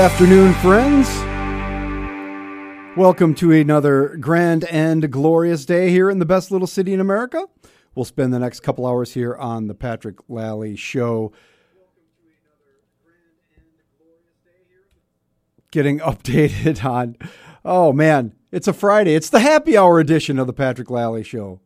Afternoon, friends. Welcome to another grand and glorious day here in the best little city in America. We'll spend the next couple hours here on the Patrick Lally Show. Getting updated on, oh man, it's a Friday. It's the happy hour edition of the Patrick Lally Show.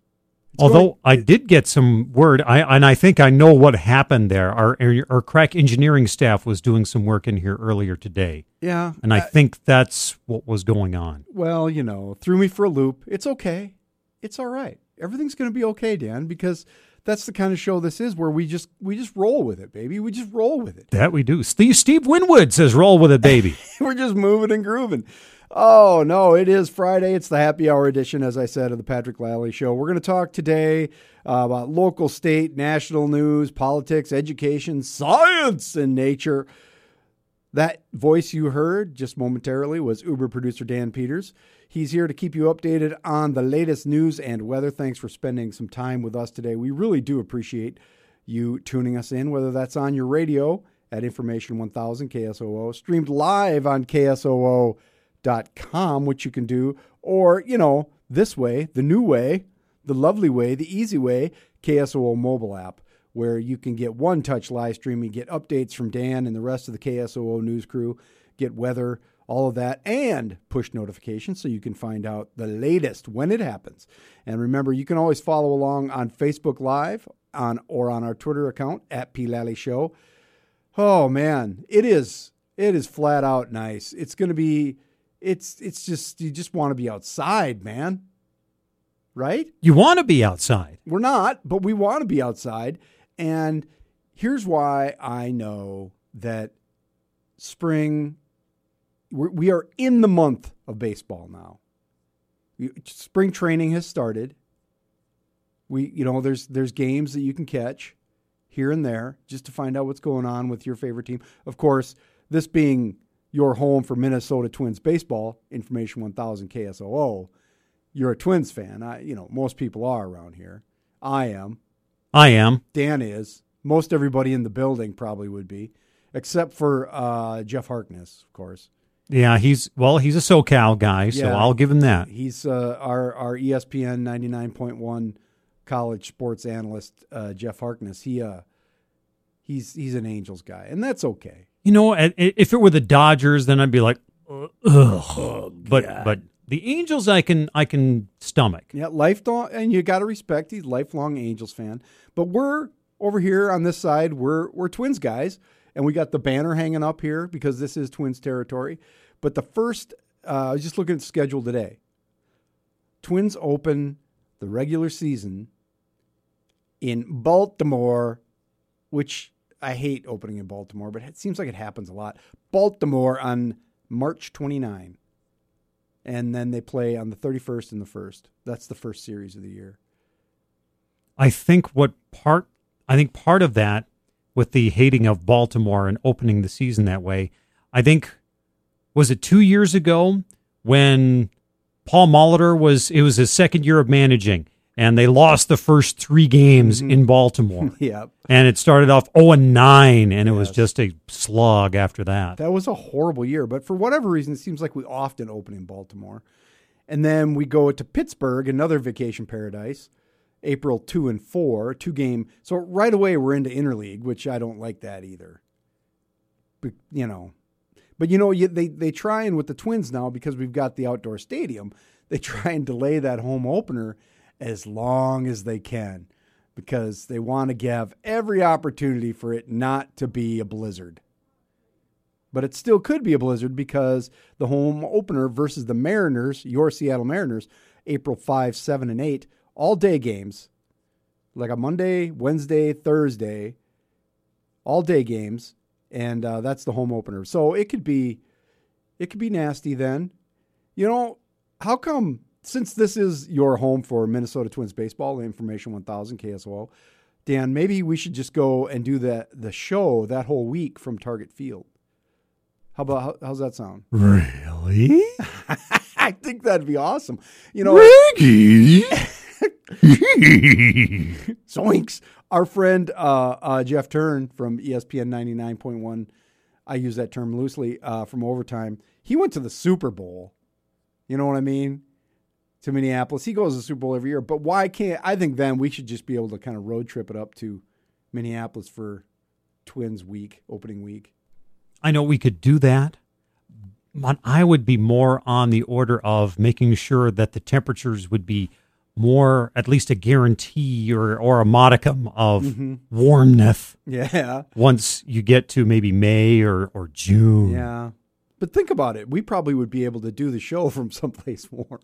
Although going- I did get some word, I and I think I know what happened there. Our our crack engineering staff was doing some work in here earlier today, Yeah. and I uh, think that's what was going on. well, you know, threw me for a loop. It's okay. It's all right. Everything's going to be okay, Dan, because that's the kind of show this is where we just we just roll with it, baby. We just roll with it. That we do. Steve Steve Winwood says, "Roll with it, baby." We're just moving and grooving. Oh, no, it is Friday. It's the happy hour edition, as I said, of the Patrick Lally Show. We're going to talk today uh, about local, state, national news, politics, education, science, and nature. That voice you heard just momentarily was Uber producer Dan Peters. He's here to keep you updated on the latest news and weather. Thanks for spending some time with us today. We really do appreciate you tuning us in, whether that's on your radio at Information 1000 KSOO, streamed live on KSOO.com, which you can do, or, you know, this way, the new way, the lovely way, the easy way, KSOO mobile app, where you can get one touch live streaming, get updates from Dan and the rest of the KSOO news crew, get weather, all of that, and push notifications so you can find out the latest when it happens. And remember, you can always follow along on Facebook Live on or on our Twitter account at P Lally Show. Oh man, it is it is flat out nice. It's going to be it's it's just you just want to be outside, man. Right? you want to be outside. We're not, but we want to be outside. And here's why I know that spring, we're, we are in the month of baseball now. Spring training has started. We, you know, there's there's games that you can catch here and there just to find out what's going on with your favorite team. Of course, this being your home for Minnesota Twins baseball, Information 1000 KSOO, you're a Twins fan. I, you know, most people are around here. I am. I am. Dan is. Most everybody in the building probably would be, except for uh, Jeff Harkness, of course. Yeah, he's well. He's a SoCal guy, so Yeah. I'll give him that. He's uh, our our ESPN ninety nine point one college sports analyst, uh, Jeff Harkness. He uh, he's he's an Angels guy, and that's okay. You know, if it were the Dodgers, then I'd be like, ugh. but but the Angels, I can I can stomach. Yeah, lifelong, and you got to respect. He's a lifelong Angels fan. But we're over here on this side. We're we're Twins guys, and we got the banner hanging up here because this is Twins territory. But the first, uh, I was just looking at the schedule today. Twins open the regular season in Baltimore, which I hate opening in Baltimore, but it seems like it happens a lot. Baltimore on March 29 and then they play on the 31st and the 1st. That's the first series of the year. I think what part I think part of that with the hating of Baltimore and opening the season that way, I think was it two years ago when Paul Molitor was it was his second year of managing and they lost the first three games mm-hmm. in Baltimore. Yeah, and it started off 0 and 9 and it was just a slog after that. that was a horrible year, but for whatever reason, it seems like we often open in Baltimore. And then we go to Pittsburgh, another vacation paradise, April 2 and 4, two game. So right away, we're into interleague, which I don't like that either. But, you know, but you know, they, they try and with the Twins now, because we've got the outdoor stadium, they try and delay that home opener as long as they can because they want to give every opportunity for it not to be a blizzard. But it still could be a blizzard because the home opener versus the Mariners, your Seattle Mariners, April 5, 7, and 8, all day games, like a Monday, Wednesday, Thursday, all day games, and uh, that's the home opener. So it could be, it could be nasty then. You know, how come since this is your home for Minnesota Twins baseball, Information 1000 KSOO, Dan, maybe we should just go and do the the show that whole week from Target Field. How about how, how's that sound? Really? I think that'd be awesome. You know, Reggie? Zoinks. Our friend uh, uh, Jeff Turn from ESPN 99.1 I use that term loosely uh, from overtime. He went to the Super Bowl. You know what I mean? To Minneapolis. He goes to the Super Bowl every year. But why can't I think then we should just be able to kind of road trip it up to Minneapolis for Twins week, opening week. I know we could do that. But I would be more on the order of making sure that the temperatures would be more, at least a guarantee or, or a modicum of Mm-hmm. warmth Yeah. once you get to maybe May or, or June. Yeah. But think about it. We probably would be able to do the show from someplace warm.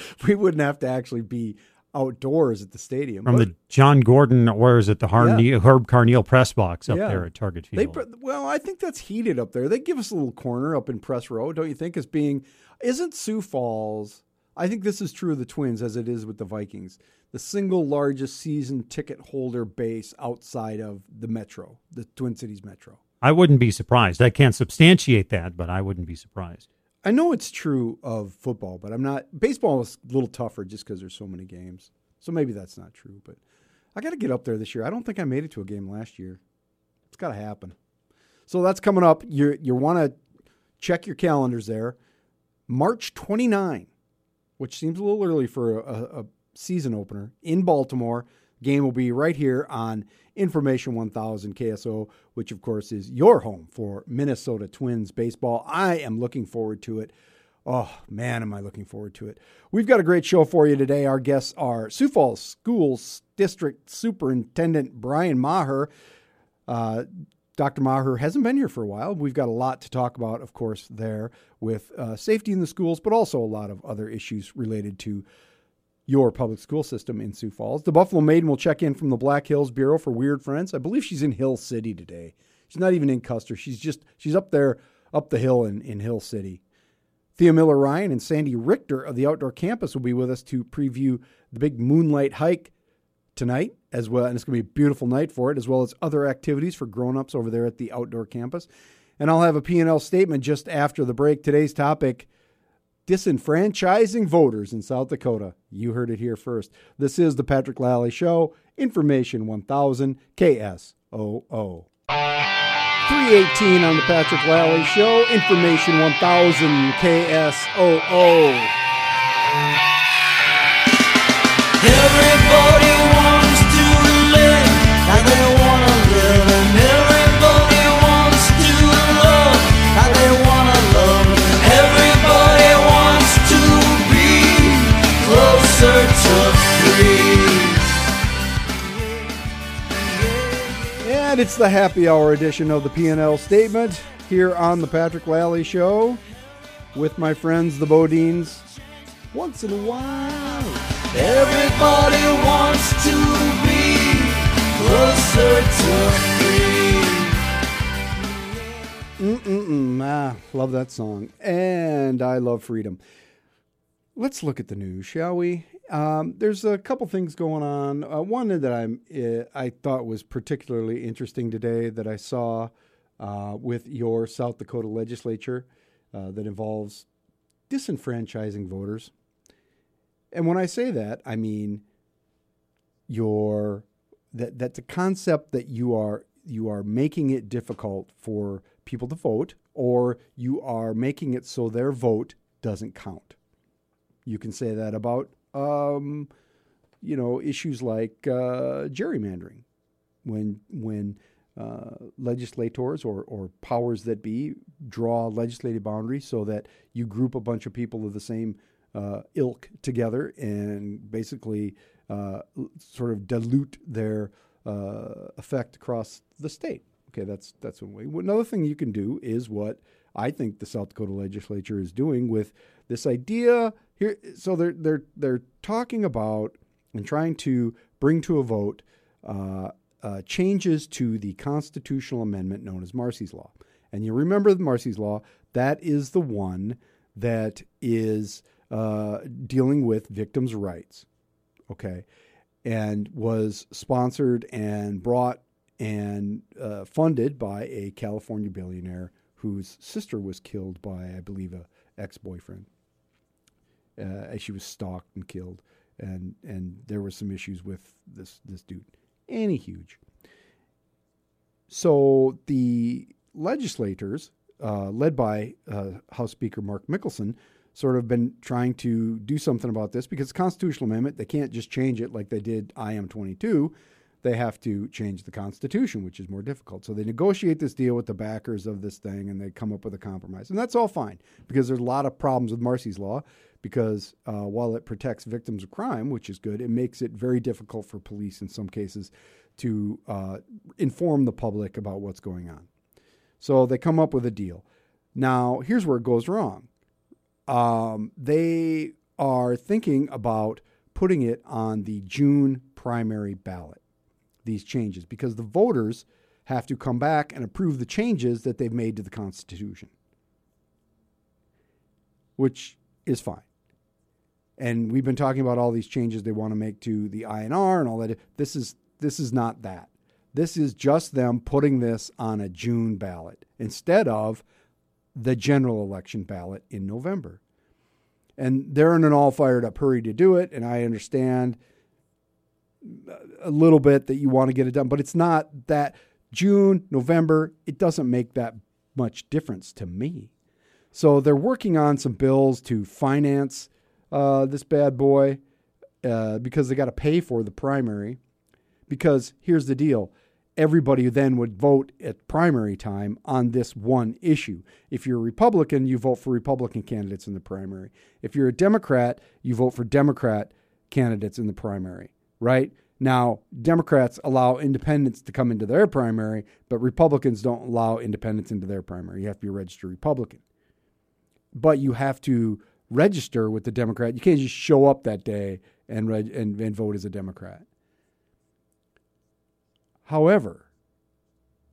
we wouldn't have to actually be outdoors at the stadium. From But the John Gordon, or is it the Harne- Herb Carneal press box up Yeah. there at Target Field? pr- well, I think that's heated up there. They give us a little corner up in press row, don't you think? As being isn't Sioux Falls? I think this is true of the Twins as it is with the Vikings. The single largest season ticket holder base outside of the metro, the Twin Cities metro. I wouldn't be surprised. I can't substantiate that, but I wouldn't be surprised. I know it's true of football, but I'm not. Baseball is a little tougher just because there's so many games. So maybe that's not true. But I got to get up there this year. I don't think I made it to a game last year. It's got to happen. So that's coming up. You you want to check your calendars there. March 29, which seems a little early for a, a season opener in Baltimore. Game will be right here on Information 1000 KSO, which of course is your home for Minnesota Twins baseball. I am looking forward to it. Oh, man, am I looking forward to it. We've got a great show for you today. Our guests are Sioux Falls Schools District Superintendent Brian Maher. Uh, Dr. Maher hasn't been here for a while. We've got a lot to talk about, of course, there with uh, safety in the schools, but also a lot of other issues related to your public school system in Sioux Falls. The Buffalo Maiden will check in from the Black Hills Bureau for Weird Friends. I believe she's in Hill City today. She's not even in Custer. She's just she's up there up the hill in, in Hill City. Thea Miller Ryan and Sandy Richter of the Outdoor Campus will be with us to preview the big Moonlight Hike tonight as well. And it's going to be a beautiful night for it, as well as other activities for grown-ups over there at the Outdoor Campus. And I'll have a P&L statement just after the break. Today's topic, disenfranchising voters in South Dakota. You heard it here first. This is the Patrick Lally Show, Information 1000 KSOO. 318 on the Patrick Lally Show, Information 1000 KSOO. And it's the happy hour edition of the P&L statement here on the Patrick Lally Show with my friends the BoDeans once in a while. Everybody wants to be closer to free. Mm-mm-mm. Ah, love that song. And I love freedom. Let's look at the news, shall we? Um, there's a couple things going on. Uh, one that I'm uh, I thought was particularly interesting today that I saw uh, with your South Dakota legislature uh, that involves disenfranchising voters. And when I say that, I mean your that that the concept that you are you are making it difficult for people to vote or you are making it so their vote doesn't count. You can say that about um, you know issues like uh, gerrymandering when when uh, legislators or, or powers that be draw legislative boundaries so that you group a bunch of people of the same uh, ilk together and basically uh, sort of dilute their uh, effect across the state. Okay, that's that's one way. Another thing you can do is what I think the South Dakota legislature is doing with this idea here. So they're they're they're talking about and trying to bring to a vote uh, uh, changes to the constitutional amendment known as Marsy's Law. And you remember the Marsy's Law? That is the one that is uh, dealing with victims' rights. Okay, and was sponsored and brought and uh, funded by a California billionaire whose sister was killed by, I believe, a ex-boyfriend. Uh, as she was stalked and killed, and and there were some issues with this this dude. Any huge. So the legislators, uh, led by uh, House Speaker Mark Mickelson, sort of been trying to do something about this because constitutional amendment. They can't just change it like they did IM 22. They have to change the Constitution, which is more difficult. So they negotiate this deal with the backers of this thing and they come up with a compromise. And that's all fine because there's a lot of problems with Marsy's Law because uh, while it protects victims of crime, which is good, it makes it very difficult for police in some cases to uh, inform the public about what's going on. So they come up with a deal. Now, here's where it goes wrong. Um, they are thinking about putting it on the June primary ballot, these changes, because the voters have to come back and approve the changes that they've made to the Constitution, which is fine. And we've been talking about all these changes they want to make to the INR and all that. This is this is not that. This is just them putting this on a June ballot instead of the general election ballot in November. And they're in an all fired up hurry to do it. And I understand a little bit that you want to get it done, but it's not that June, November, it doesn't make that much difference to me. So they're working on some bills to finance uh, this bad boy uh, because they got to pay for the primary. Because here's the deal everybody then would vote at primary time on this one issue. If you're a Republican, you vote for Republican candidates in the primary. If you're a Democrat, you vote for Democrat candidates in the primary, right? Now, Democrats allow independents to come into their primary, but Republicans don't allow independents into their primary. You have to be a registered Republican. But you have to register with the Democrat. You can't just show up that day and, reg- and, and vote as a Democrat. However,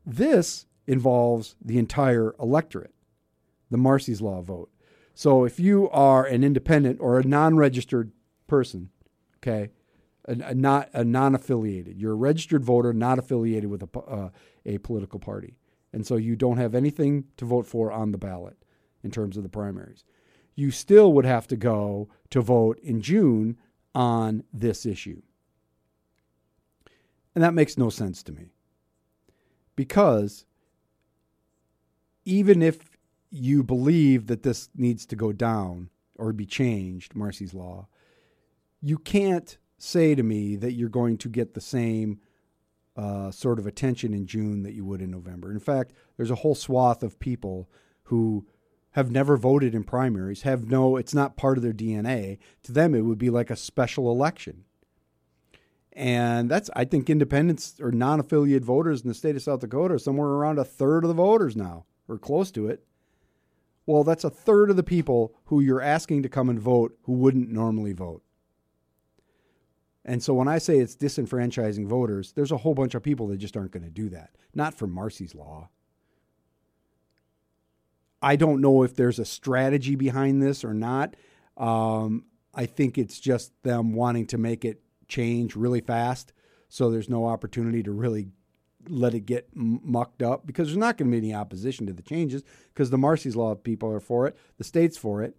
this involves the entire electorate, the Marsy's Law vote. So if you are an independent or a non-registered person, okay, a, a not a non-affiliated, you're a registered voter, not affiliated with a, uh, a political party, and so you don't have anything to vote for on the ballot in terms of the primaries. You still would have to go to vote in June on this issue. And that makes no sense to me. Because even if you believe that this needs to go down or be changed, Marsy's Law, you can't say to me that you're going to get the same uh, sort of attention in June that you would in November. In fact, there's a whole swath of people who have never voted in primaries, have no, it's not part of their DNA. To them, it would be like a special election. And that's, I think, independents or non affiliated voters in the state of South Dakota are somewhere around a third of the voters now, or close to it. Well, that's a third of the people who you're asking to come and vote who wouldn't normally vote. And so when I say it's disenfranchising voters, there's a whole bunch of people that just aren't going to do that. Not for Marsy's Law. I don't know if there's a strategy behind this or not. Um, I think it's just them wanting to make it change really fast so there's no opportunity to really let it get mucked up because there's not going to be any opposition to the changes because the Marsy's Law people are for it, the state's for it.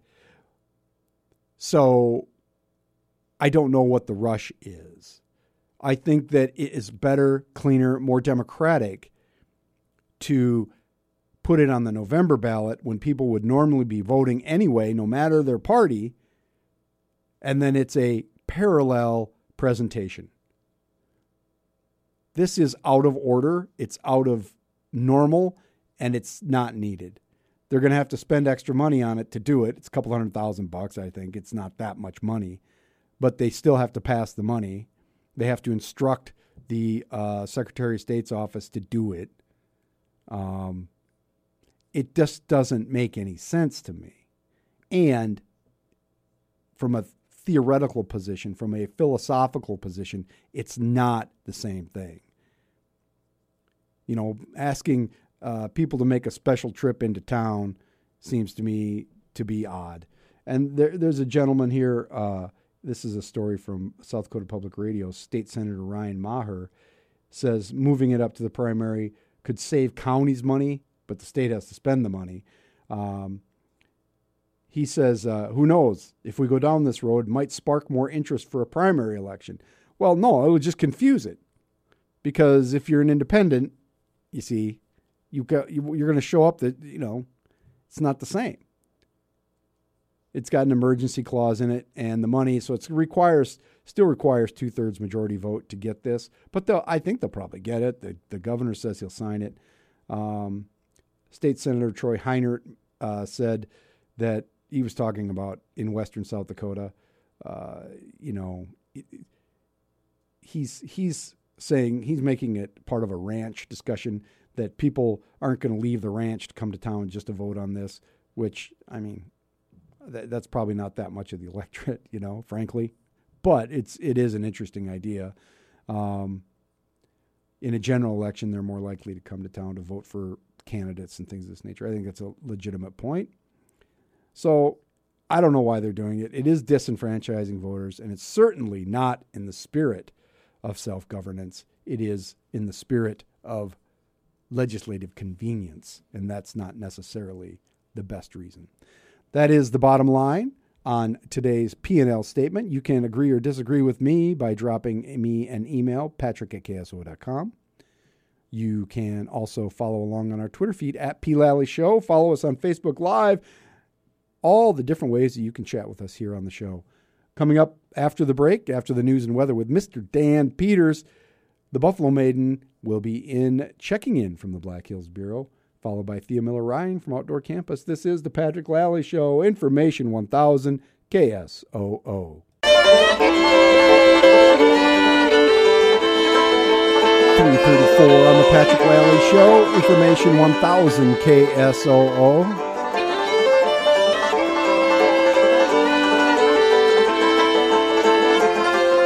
So I don't know what the rush is. I think that it is better, cleaner, more democratic to put it on the November ballot when people would normally be voting anyway, no matter their party, and then it's a parallel presentation. This is out of order, it's out of normal, and it's not needed. They're going to have to spend extra money on it to do it. It's a couple hundred thousand bucks, I think. It's not that much money, but they still have to pass the money. They have to instruct the uh, Secretary of State's office to do it. Um, it just doesn't make any sense to me. And from a theoretical position, from a philosophical position, it's not the same thing. You know, asking uh, people to make a special trip into town seems to me to be odd. And there, there's a gentleman here. Uh, this is a story from South Dakota Public Radio. State Senator Ryan Maher says moving it up to the primary could save counties money, but the state has to spend the money. Um, he says, uh, who knows, if we go down this road, might spark more interest for a primary election. Well, no, it would just confuse it. Because if you're an independent, you see, You got you, you're going to show up that you know it's not the same. It's got an emergency clause in it, and the money, so it requires still requires two thirds majority vote to get this. But they'll, I think they'll probably get it. The, the governor says he'll sign it. Um, State Senator Troy Heinert uh, said that he was talking about in western South Dakota. Uh, you know, he's he's saying he's making it part of a ranch discussion that people aren't going to leave the ranch to come to town just to vote on this. Which I mean, that, that's probably not that much of the electorate, you know, frankly. But it's it is an interesting idea. Um, in a general election, they're more likely to come to town to vote for candidates and things of this nature. I think that's a legitimate point. So I don't know why they're doing it. It is disenfranchising voters, and it's certainly not in the spirit of self governance. It is in the spirit of legislative convenience, and that's not necessarily the best reason. That is the bottom line on today's P&L statement. You can agree or disagree with me by dropping me an email, patrick at kso.com. You can also follow along on our Twitter feed at P. Lally Show. Follow us on Facebook Live. All the different ways that you can chat with us here on the show. Coming up after the break, after the news and weather with Mr. Dan Peters, the Buffalo Maiden will be in checking in from the Black Hills Bureau, followed by Thea Miller Ryan from Outdoor Campus. This is the Patrick Lally Show, Information 1000 KSOO. 334 on the Patrick Lally Show, Information 1000 KSOO.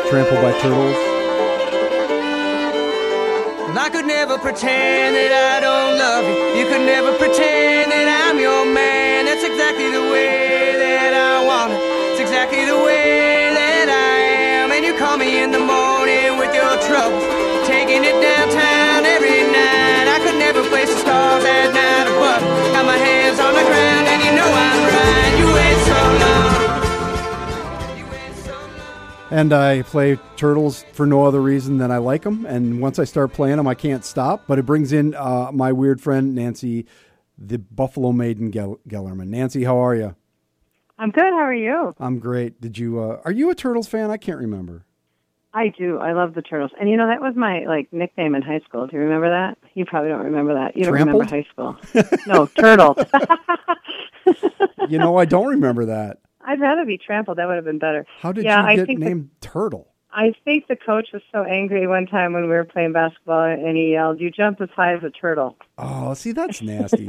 Trampled by turtles. Never pretend that I don't love you. You could never pretend that I'm your man. That's exactly the way that I want it. It's exactly the way that I am. And you call me in the morning with your troubles, taking it downtown And I play turtles for no other reason than I like them. And once I start playing them, I can't stop. But it brings in uh, my weird friend, Nancy, the Buffalo Maiden Gell- Gellerman. Nancy, how are you? I'm good. How are you? I'm great. Did you? Uh, are you a Turtles fan? I can't remember. I do. I love the turtles. And you know that was my like nickname in high school. Do you remember that? You probably don't remember that. You don't remember high school. no, turtles. You know, I don't remember that. Rather be trampled. That would have been better. How did yeah, you I get think the- named Turtle? I think the coach was so angry one time when we were playing basketball, and he yelled, "You jump as high as a turtle." Oh, see, that's nasty.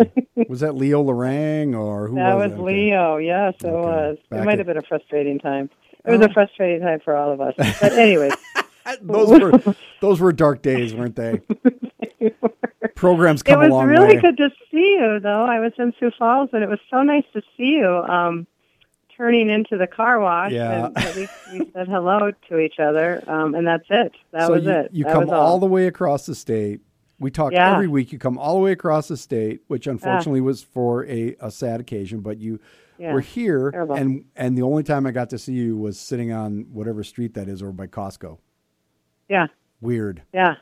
was that Leo Lorang or who that was was it? Leo. Yes, it Okay. was. Back it might at- have been a frustrating time. It was a frustrating time for all of us. But anyway, Those were those were dark days, weren't they? Programs it come a was really way. good to see you, though. I was in Sioux Falls, and it was so nice to see you. Um, turning into the car wash, Yeah. and least we said hello to each other, um, and that's it. That so was you, it. you That come was all the way across the state. We talk Yeah. every week. You come all the way across the state, which unfortunately was for a, a sad occasion. But you Yeah. were here, Terrible. and and the only time I got to see you was sitting on whatever street that is over by Costco. Yeah, Weird. yeah.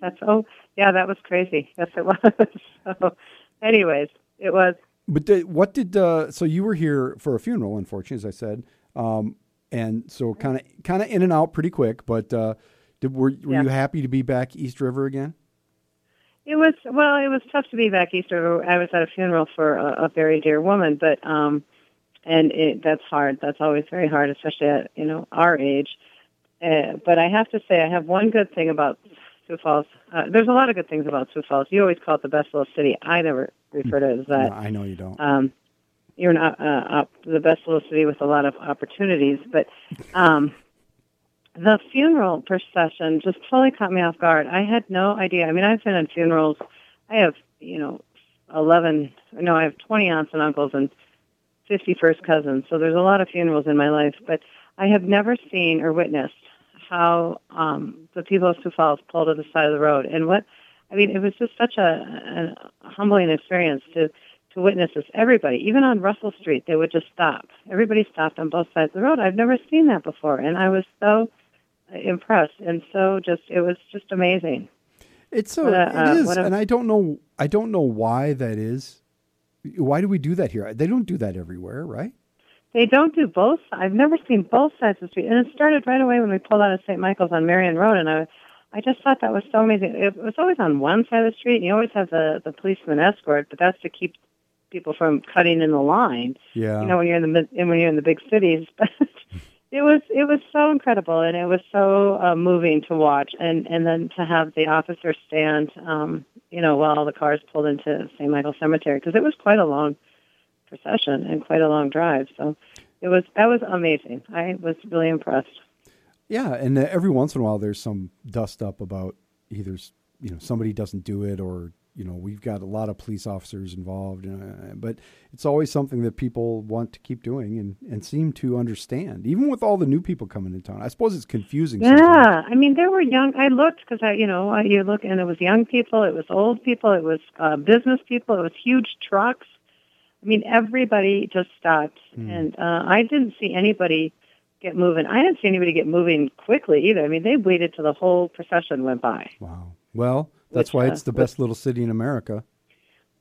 That's oh, yeah. That was crazy. Yes, it was. so, anyways, it was. But what did uh, so you were here for a funeral? Unfortunately, as I said, um, and so kind of kind of in and out pretty quick. But uh, did, were were Yeah. you happy to be back East River again? It was well. It was tough to be back east. River. I was at a funeral for a, a very dear woman, but um, and it, that's hard. That's always very hard, especially at you know our age. Uh, but I have to say, I have one good thing about Sioux Falls. Uh, there's a lot of good things about Sioux Falls. You always call it the best little city. I never refer to as that. No, I know you don't. um, you're not uh, op- the best little city with a lot of opportunities. But um, the funeral procession just totally caught me off guard. I had no idea. I mean, I've been in funerals. I have, you know, eleven. No, I have twenty aunts and uncles and fifty first cousins. So there's a lot of funerals in my life. But I have never seen or witnessed how um, the people of Sioux Falls pull to the side of the road and what. I mean, it was just such a, a humbling experience to to witness this. Everybody, even on Russell Street, they would just stop. Everybody stopped on both sides of the road. I've never seen that before, and I was so impressed and so just it was just amazing. It's so a- uh, it is, a- and I don't know. I don't know why that is. Why do we do that here? They don't do that everywhere, right? They don't do both. I've never seen both sides of the street, and it started right away when we pulled out of St. Michael's on Marion Road, and I, I just thought that was so amazing. It was always on one side of the street, and you always have the the policeman escort, but that's to keep people from cutting in the line. Yeah. You know, when you're in the and when you're in the big cities, but it was it was so incredible, and it was so uh, moving to watch, and and then to have the officer stand, um, you know, while the cars pulled into St. Michael Cemetery, because it was quite a long procession and quite a long drive. So it was that was amazing. I was really impressed. Yeah, and uh, every once in a while there's some dust up about either s- you know somebody doesn't do it or you know we've got a lot of police officers involved, uh, but it's always something that people want to keep doing and, and seem to understand, even with all the new people coming into town. I suppose it's confusing. sometimes. Yeah, I mean there were young. I looked because I, you know, I, you look and it was young people, it was old people, it was uh, business people, it was huge trucks. I mean everybody just stopped, and uh, I didn't see anybody get moving. I didn't see anybody get moving quickly either. I mean they waited till the whole procession went by. Wow. Well, that's Which, why uh, it's the best little city in America.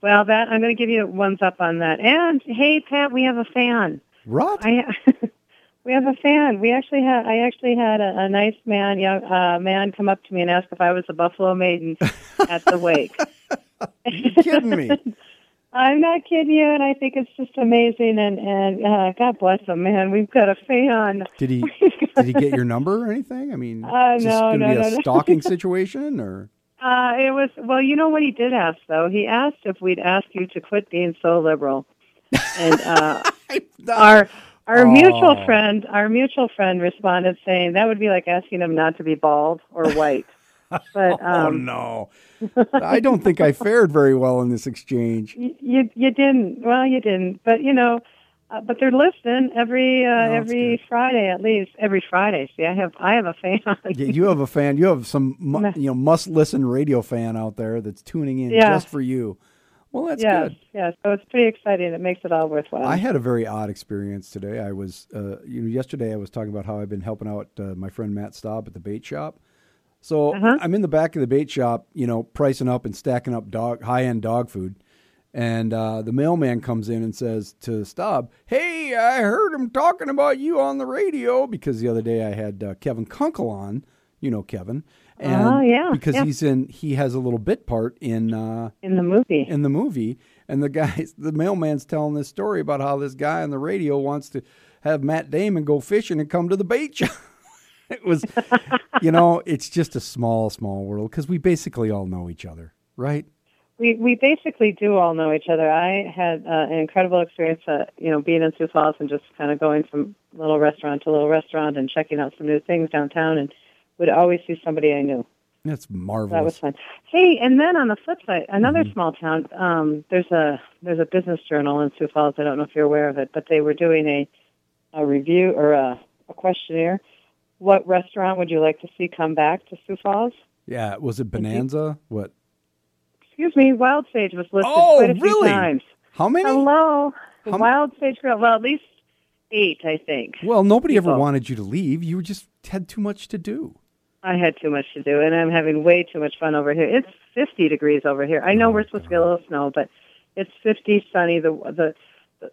Well, that I'm going to give you ones up on that. And hey, Pat, we have a fan. What? I we have a fan. We actually had I actually had a, a nice man, young uh, man, come up to me and ask if I was the Buffalo Maiden at the wake. you kidding me? I'm not kidding you, and I think it's just amazing. And and uh, God bless him, man. We've got a fan. Did he did he get your number or anything? I mean, Uh, is no, going to no, be no, a no. stalking situation or? Uh, it was well, you know what he did ask though. He asked if we'd ask you to quit being so liberal, and uh, our our Oh. mutual friend, our mutual friend responded saying that would be like asking him not to be bald or white. But oh um, no, I don't think I fared very well in this exchange. you, you you didn't. Well, you didn't. But you know, uh, but they're listening every uh, that's every Friday at least. Every Friday. See, I have I have a fan. Yeah, you have a fan. You have some mu- you know must listen radio fan out there that's tuning in Yeah. just for you. Well, that's yes, good. yes. So it's pretty exciting. It makes it all worthwhile. I had a very odd experience today. I was, uh, you know, yesterday I was talking about how I've been helping out uh, my friend Matt Staub at the bait shop. So Uh-huh. I'm in the back of the bait shop, you know, pricing up and stacking up dog high end dog food. And uh, the mailman comes in and says to Staub, "Hey, I heard him talking about you on the radio because the other day I had uh, Kevin Kunkel on, you know Kevin, and Oh, yeah, because yeah. he's in, he has a little bit part in uh, in the movie. in the movie, and the guy, the mailman's telling this story about how this guy on the radio wants to have Matt Damon go fishing and come to the bait shop. it was, you know, it's just a small, small world because we basically all know each other, right? We we basically do all know each other. I had uh, an incredible experience, uh, you know, being in Sioux Falls and just kind of going from little restaurant to little restaurant and checking out some new things downtown, and would always see somebody I knew. That's marvelous. That was fun. Hey, and then on the flip side, another Mm-hmm. small town. Um, there's a there's a business journal in Sioux Falls. I don't know if you're aware of it, but they were doing a a review or a, a questionnaire. What restaurant would you like to see come back to Sioux Falls? Yeah, was it Bonanza? What? Excuse me, Wild Sage was listed Oh, quite a few really? times. How many? Hello, How Wild Sage Grill. Well, at least eight, I think. Well, nobody ever wanted you to leave. You just had too much to do. I had too much to do, and I'm having way too much fun over here. It's 50 degrees over here. I know Oh, we're supposed to get a little snow, but it's 50, sunny. The the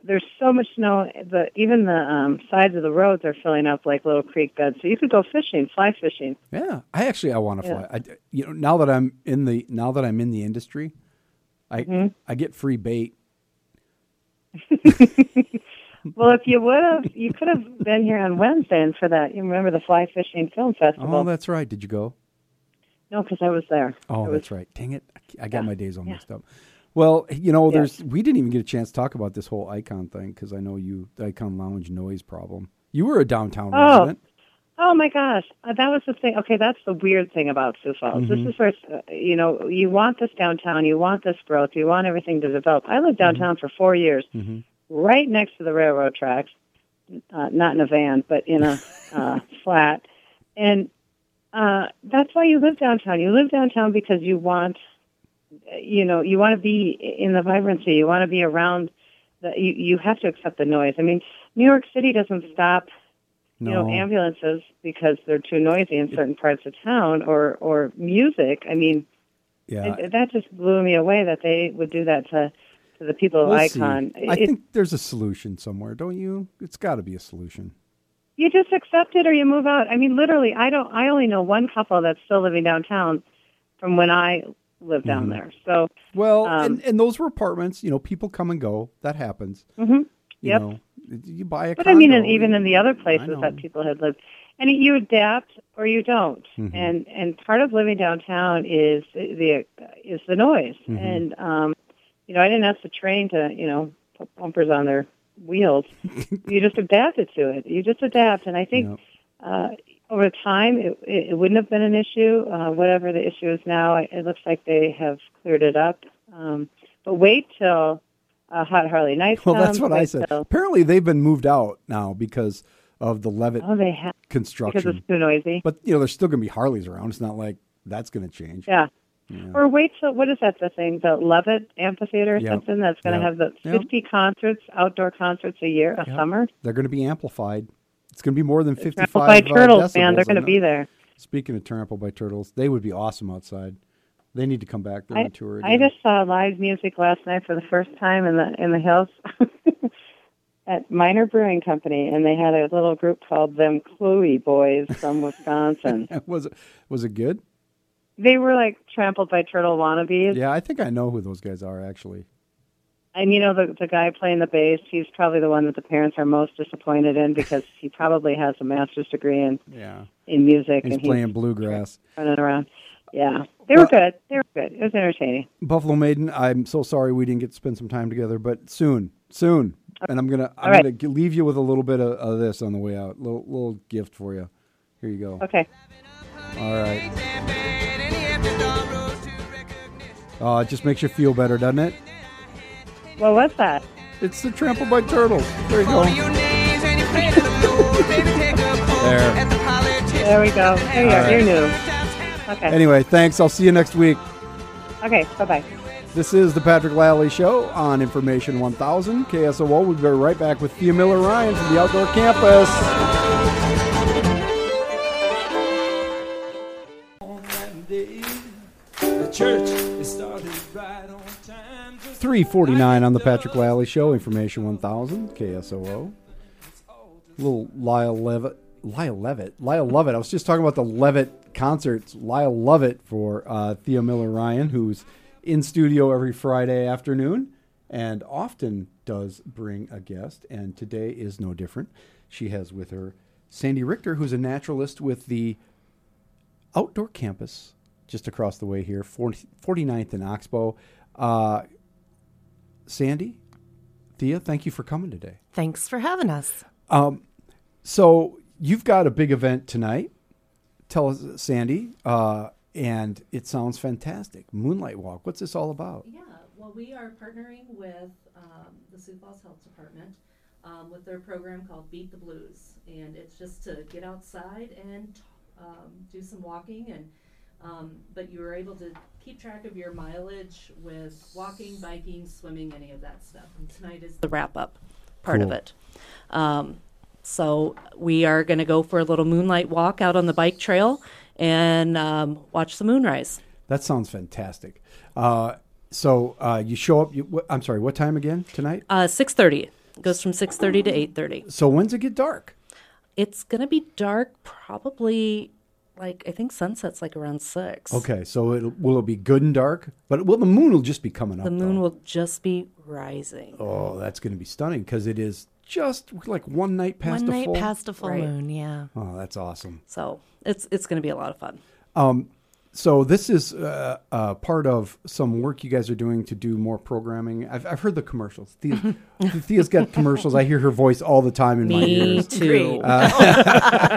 there's so much snow. The even the um, sides of the roads are filling up like little creek beds. So you could go fishing, fly fishing. Yeah, I actually I want to Yeah. fly. I, you know, now that I'm in the now that I'm in the industry, I Mm-hmm. I get free bait. Well, if you would have, you could have been here on Wednesday and for that. You remember the Fly Fishing Film Festival? Oh, that's right. Did you go? no, because I was there. Oh, was, that's right. Dang it! I got Yeah, my days all yeah. mixed up. Well, you know, there's we didn't even get a chance to talk about this whole icon thing because I know you the icon lounge noise problem. You were a downtown Oh. resident. Oh my gosh, uh, that was the thing. Okay, that's the weird thing about Sioux Falls. Mm-hmm. This is where uh, you know you want this downtown, you want this growth, you want everything to develop. I lived downtown for four years, Mm-hmm. right next to the railroad tracks, uh, not in a van, but in a uh, flat, and uh, that's why you live downtown. You live downtown because you want, you know, you want to be in the vibrancy. You want to be around. The, you you have to accept the noise. I mean, New York City doesn't stop you know, ambulances because they're too noisy in certain parts of town or or music. I mean, Yeah. It- that just blew me away that they would do that to to the people of We'll. Icon. I think there's a solution somewhere, don't you? It's got to be a solution. you just accept it or you move out. I mean, literally, I don't. I only know one couple that's still living downtown from when I lived down Mm-hmm. there. So, Well, Um, and, and those were apartments. You know, people come and go. That happens. mhm. You Yep. know, you buy a. but I mean, and even in the other places that people had lived, and you adapt or you don't. Mm-hmm. And and part of living downtown is the, is the noise. Mm-hmm. And um, you know, I didn't ask the train to you know put bumpers on their wheels. you just adapted to it. You just adapt, and I think. uh, over time, it, it, wouldn't have been an issue. Uh, whatever the issue is now, it looks like they have cleared it up. Um, but wait till uh, Hot Harley Nights Well, that's what I said. till- Apparently, they've been moved out now because of the Levitt oh, they have because it's too noisy. But you know, there's still going to be Harleys around. It's not like that's going to change. Yeah. Or wait till what is that the thing? The Levitt Amphitheater or Yep. something that's going to Yep. have the Yep. 50 concerts, outdoor concerts a year, a Yep. summer. They're going to be amplified. It's going to be more than 55 Trampled by uh, turtles, man. They're going to be there. Speaking of trampled by turtles, they would be awesome outside. They need to come back. They're I, on tour I just saw live music last night for the first time in the in the hills at Miner Brewing Company, and they had a little group called them Chloe Boys from Wisconsin. was it was it good? they were like trampled by turtle wannabes, Yeah, I think I know who those guys are actually. And you know the the guy playing the bass. He's probably the one that the parents are most disappointed in because he probably has a master's degree in Yeah, in music, he's and playing he's bluegrass. running around. Yeah, they were good. They were good. It was entertaining. Buffalo Maiden. I'm so sorry we didn't get to spend some time together, but soon, soon. And I'm gonna I'm right. gonna leave you with a little bit of, of this on the way out. Little little gift for you. Here you go. Okay. All right. Oh, it just makes you feel better, doesn't it? What was that? It's the trampled by turtles. There you go. There. There we go. There you All are. right. You're new. Okay. Anyway, thanks. I'll see you next week. Okay. Bye bye. This is the Patrick Lally Show on Information 1000 KSOO. We'll be right back with Thea Miller Ryan from the Outdoor Campus. 349 on the Patrick Lally Show, Information 1000 KSOO. Little Lyle Levitt. Lyle Levitt. Lyle Lovett. I was just talking about the Levitt concerts. Lyle Lovett for uh, Thea Miller Ryan, who's in studio every Friday afternoon and often does bring a guest. And today is no different. She has with her Sandy Richter, who's a naturalist with the outdoor campus just across the way here, 40, 49th and Oxbow. Uh, Sandy, Thea, thank you for coming today. Thanks for having us. So you've got a big event tonight. Tell us, Sandy, uh, and it sounds fantastic. Moonlight Walk. What's this all about? Yeah, well, we are partnering with um, the Sioux Falls Health Department um, with their program called Beat the Blues, and it's just to get outside and um, do some walking, and um, but you were able to keep track of your mileage with walking, biking, swimming, any of that stuff. And tonight is the wrap up part of it. Um, so we are going to go for a little moonlight walk out on the bike trail and um, watch the moonrise. That sounds fantastic. Uh, so uh, you show up. You, wh- I'm sorry. What time again tonight? Uh, six thirty goes from six thirty to eight thirty. So when's it get dark? It's gonna be dark, probably like I think sunset's like around six. Okay, so it will it be good and dark? But well, the moon will just be coming up. The moon though. will just be rising. Oh, that's going to be stunning because it is just like one night past One a night full. past a full Right. moon, yeah. oh, that's awesome. So it's it's gonna be a lot of fun. Um, So this is uh, uh, part of some work you guys are doing to do more programming. I've, I've heard the commercials. Thea, Thea's got commercials. I hear her voice all the time in my ears. Me ears. too.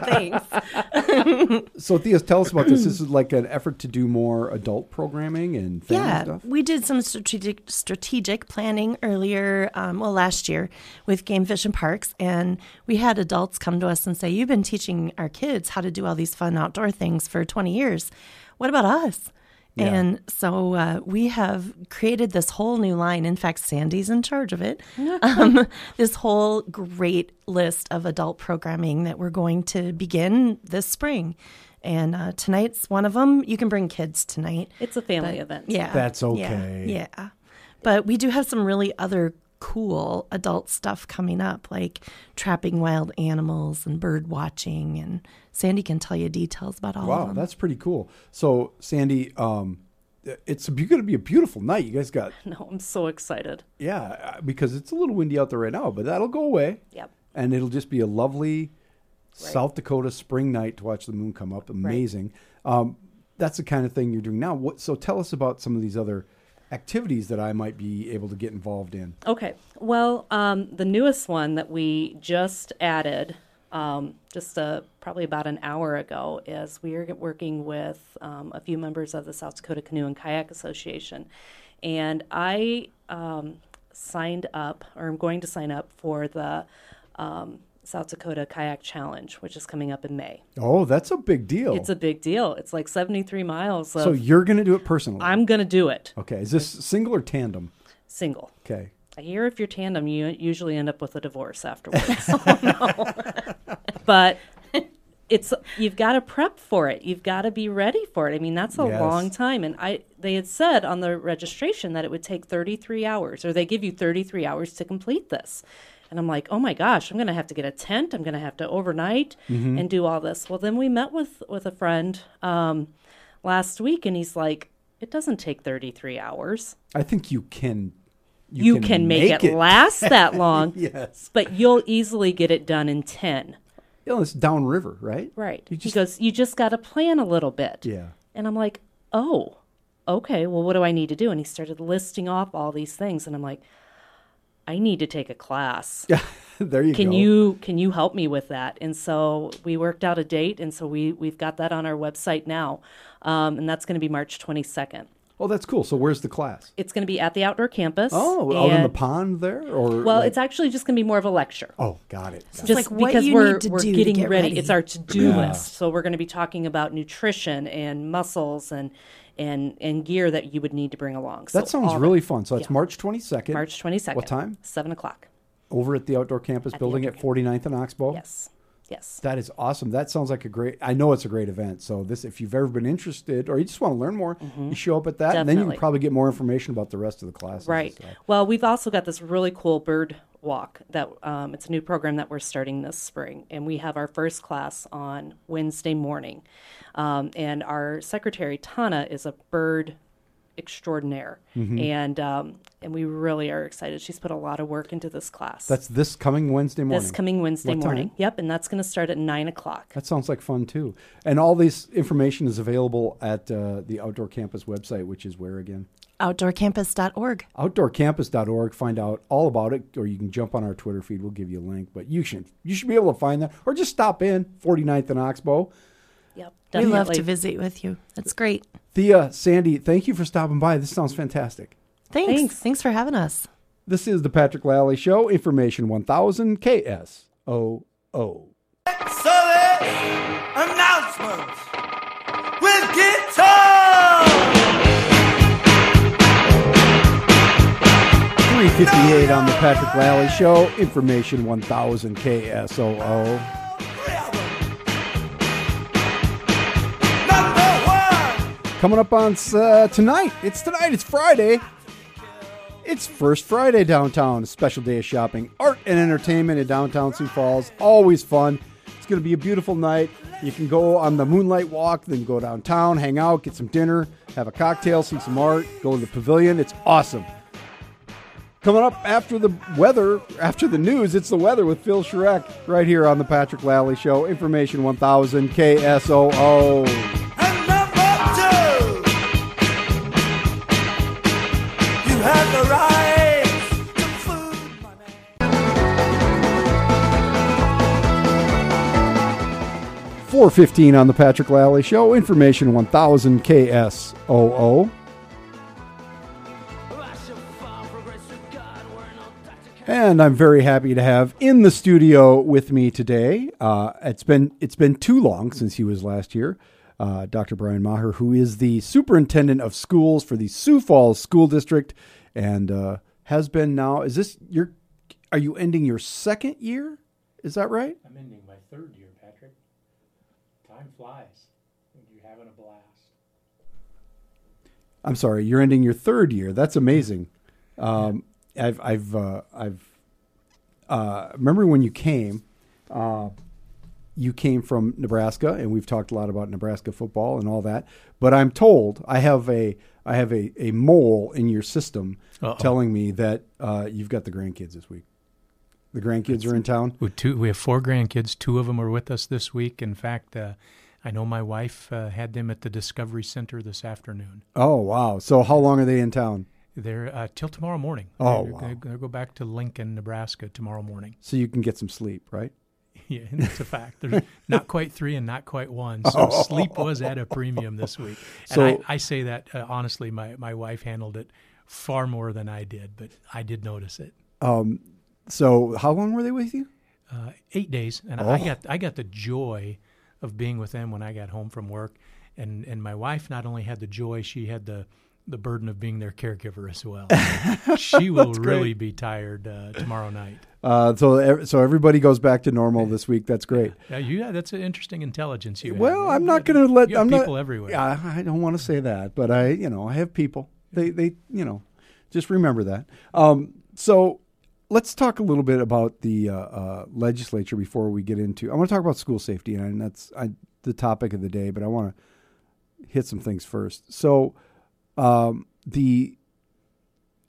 Thanks. So Thea, tell us about this. This is like an effort to do more adult programming and family Yeah, stuff. we did some strategic strategic planning earlier, um, well, last year with Game Fish and Parks, and we had adults come to us and say, "You've been teaching our kids how to do all these fun outdoor things for 20 years. What about us?" Yeah. And so uh, we have created this whole new line. In fact, Sandy's in charge of it. um, this whole great list of adult programming that we're going to begin this spring. And uh, tonight's one of them. You can bring kids tonight. It's a family But- event. Yeah. That's yeah, okay. Yeah. But we do have some really other cool adult stuff coming up, like trapping wild animals and bird watching. And Sandy can tell you details about all of Wow, that's pretty cool. So, Sandy, um, it's going to be a beautiful night. You guys got, No, I'm so excited. yeah, uh, because it's a little windy out there right now, but that'll go away. Yep. And it'll just be a lovely South Dakota spring night to watch the moon come up. Amazing. Um, that's the kind of thing you're doing now. What, so, tell us about some of these other activities that I might be able to get involved in. Okay. Well, um, the newest one that we just added, um, just uh, probably about an hour ago, is we are working with um, a few members of the South Dakota Canoe and Kayak Association, and I um, signed up, or I'm going to sign up for the um, South Dakota Kayak Challenge, which is coming up in May. Oh, that's a big deal. It's a big deal. It's like 73 miles. Of, so, you're going to do it personally. I'm going to do it okay. Is this single or tandem? single. Okay. I hear if you're tandem, you usually end up with a divorce afterwards. Oh, but it's you've got to prep for it. You've got to be ready for it. I mean, that's a Yes. long time. And I they had said on the registration that it would take 33 hours, or they give you 33 hours to complete this. And I'm like, oh my gosh, I'm going to have to get a tent. I'm going to have to overnight and do all this. Well, then we met with with a friend um, last week, and he's like, it doesn't take 33 hours. I think you can. You, can, make, it, last that long, yes. but you'll easily get it done in 10. You know, it's downriver, right? Right. You he just- goes, You just got to plan a little bit. Yeah. And I'm like, Oh, okay. Well, what do I need to do? And he started listing off all these things. And I'm like, I need to take a class. Yeah. there you Can go. you can you help me with that? And so we worked out a date, and so we we've got that on our website now, um, and that's going to be March 22nd. Oh, that's cool. So where's the class? It's going to be at the outdoor campus. Oh, out in the pond there, or Well, like- it's actually just going to be more of a lecture. oh, got it. Got it. just like what because you we're need to we're do to getting get ready. ready. It's our to do Yeah. list. So we're going to be talking about nutrition and muscles and and and gear that you would need to bring along. So That sounds all really fun. So it's yeah. March 22nd. March twenty second. What time? Seven o'clock. Over at the outdoor campus the building outdoor at 49th and Oxbow. Yes. Yes. That is awesome. That sounds like a great. I know it's a great event. So this, if you've ever been interested or you just want to learn more, you show up at that, and then you can Mm-hmm. Probably get more information about the rest of the classes. Right. Well, we've also got this really cool bird walk that um, it's a new program that we're starting this spring, and we have our first class on Wednesday morning, um, and our secretary Tana is a bird extraordinaire, Mm-hmm. and um, and we really are excited. She's put a lot of work into this class. That's this coming Wednesday morning. this coming Wednesday What morning. time? Yep, and that's going to start at nine o'clock. That sounds like fun too. And all this information is available at uh, the outdoor campus website, which is where again? Outdoorcampus.org. outdoorcampus.org find out all about it or you can jump on our twitter feed we'll give you a link but you should you should be able to find that or just stop in 49th and oxbow Yep, We love to visit with you. That's great. thea sandy thank you for stopping by this sounds fantastic Thanks. Thanks. Thanks, for having us. this is the patrick lally show information 1000 ksoo Sully announcements with guitar. 358 on the patrick lally show information 1000 ksoo Coming up on uh, tonight. It's tonight. It's Friday. It's First Friday downtown. A special day of shopping, art, and entertainment in downtown Sioux Falls. Always fun. It's going to be a beautiful night. You can go on the moonlight walk, then go downtown, hang out, get some dinner, have a cocktail, see some art, go to the pavilion. It's awesome. Coming up after the weather, after the news, it's the weather with Phil Shrek right here on the Patrick Lally Show. Information 1000 KSOO. 415 on the Patrick Lally Show. Information 1000 KSOO. And I'm very happy to have in the studio with me today. Uh, it's been it's been too long since he was last here. Uh, Dr. Brian Maher, who is the superintendent of schools for the Sioux Falls School District, and uh, has been now. Is this your? Are you ending your second year? Is that right? I'm ending my third year, Patrick. Time flies. having a blast. I'm sorry, you're ending your third year. That's amazing. Um, I've, I've, uh, I've, uh, remember when you came, uh, you came from Nebraska, and we've talked a lot about Nebraska football and all that. But I'm told I have a, I have a, a mole in your system Uh-oh. telling me that uh, you've got the grandkids this week. The grandkids are in town. We, two, we have four grandkids. Two of them are with us this week. In fact, uh, I know my wife uh, had them at the Discovery Center this afternoon. Oh wow! So how long are they in town? They're uh, till tomorrow morning. Oh, they're, wow. They're going to go back to Lincoln, Nebraska tomorrow morning. So you can get some sleep, right? Yeah, that's a fact. There's not quite three and not quite one. So sleep was at a premium this week. And So- I, I say that uh, honestly, my, my wife handled it far more than I did, but I did notice it. Um, so how long were they with you? Uh, eight days, and I Oh. got I got the joy of being with them when I got home from work, and and my wife not only had the joy, she had the the burden of being their caregiver as well. she will really be tired uh, tomorrow night. Uh, so so everybody goes back to normal this week. That's great. Yeah, you, yeah, that's an interesting intelligence you have. Well, I'm You not going to let I'm people not, everywhere. Yeah, I don't want to say that, but I, you know, I have people. They, they, you know, just remember that. Um, so let's talk a little bit about the uh, uh, legislature before we get into. I want to talk about school safety, and that's I, the topic of the day. But I want to hit some things first. So um, the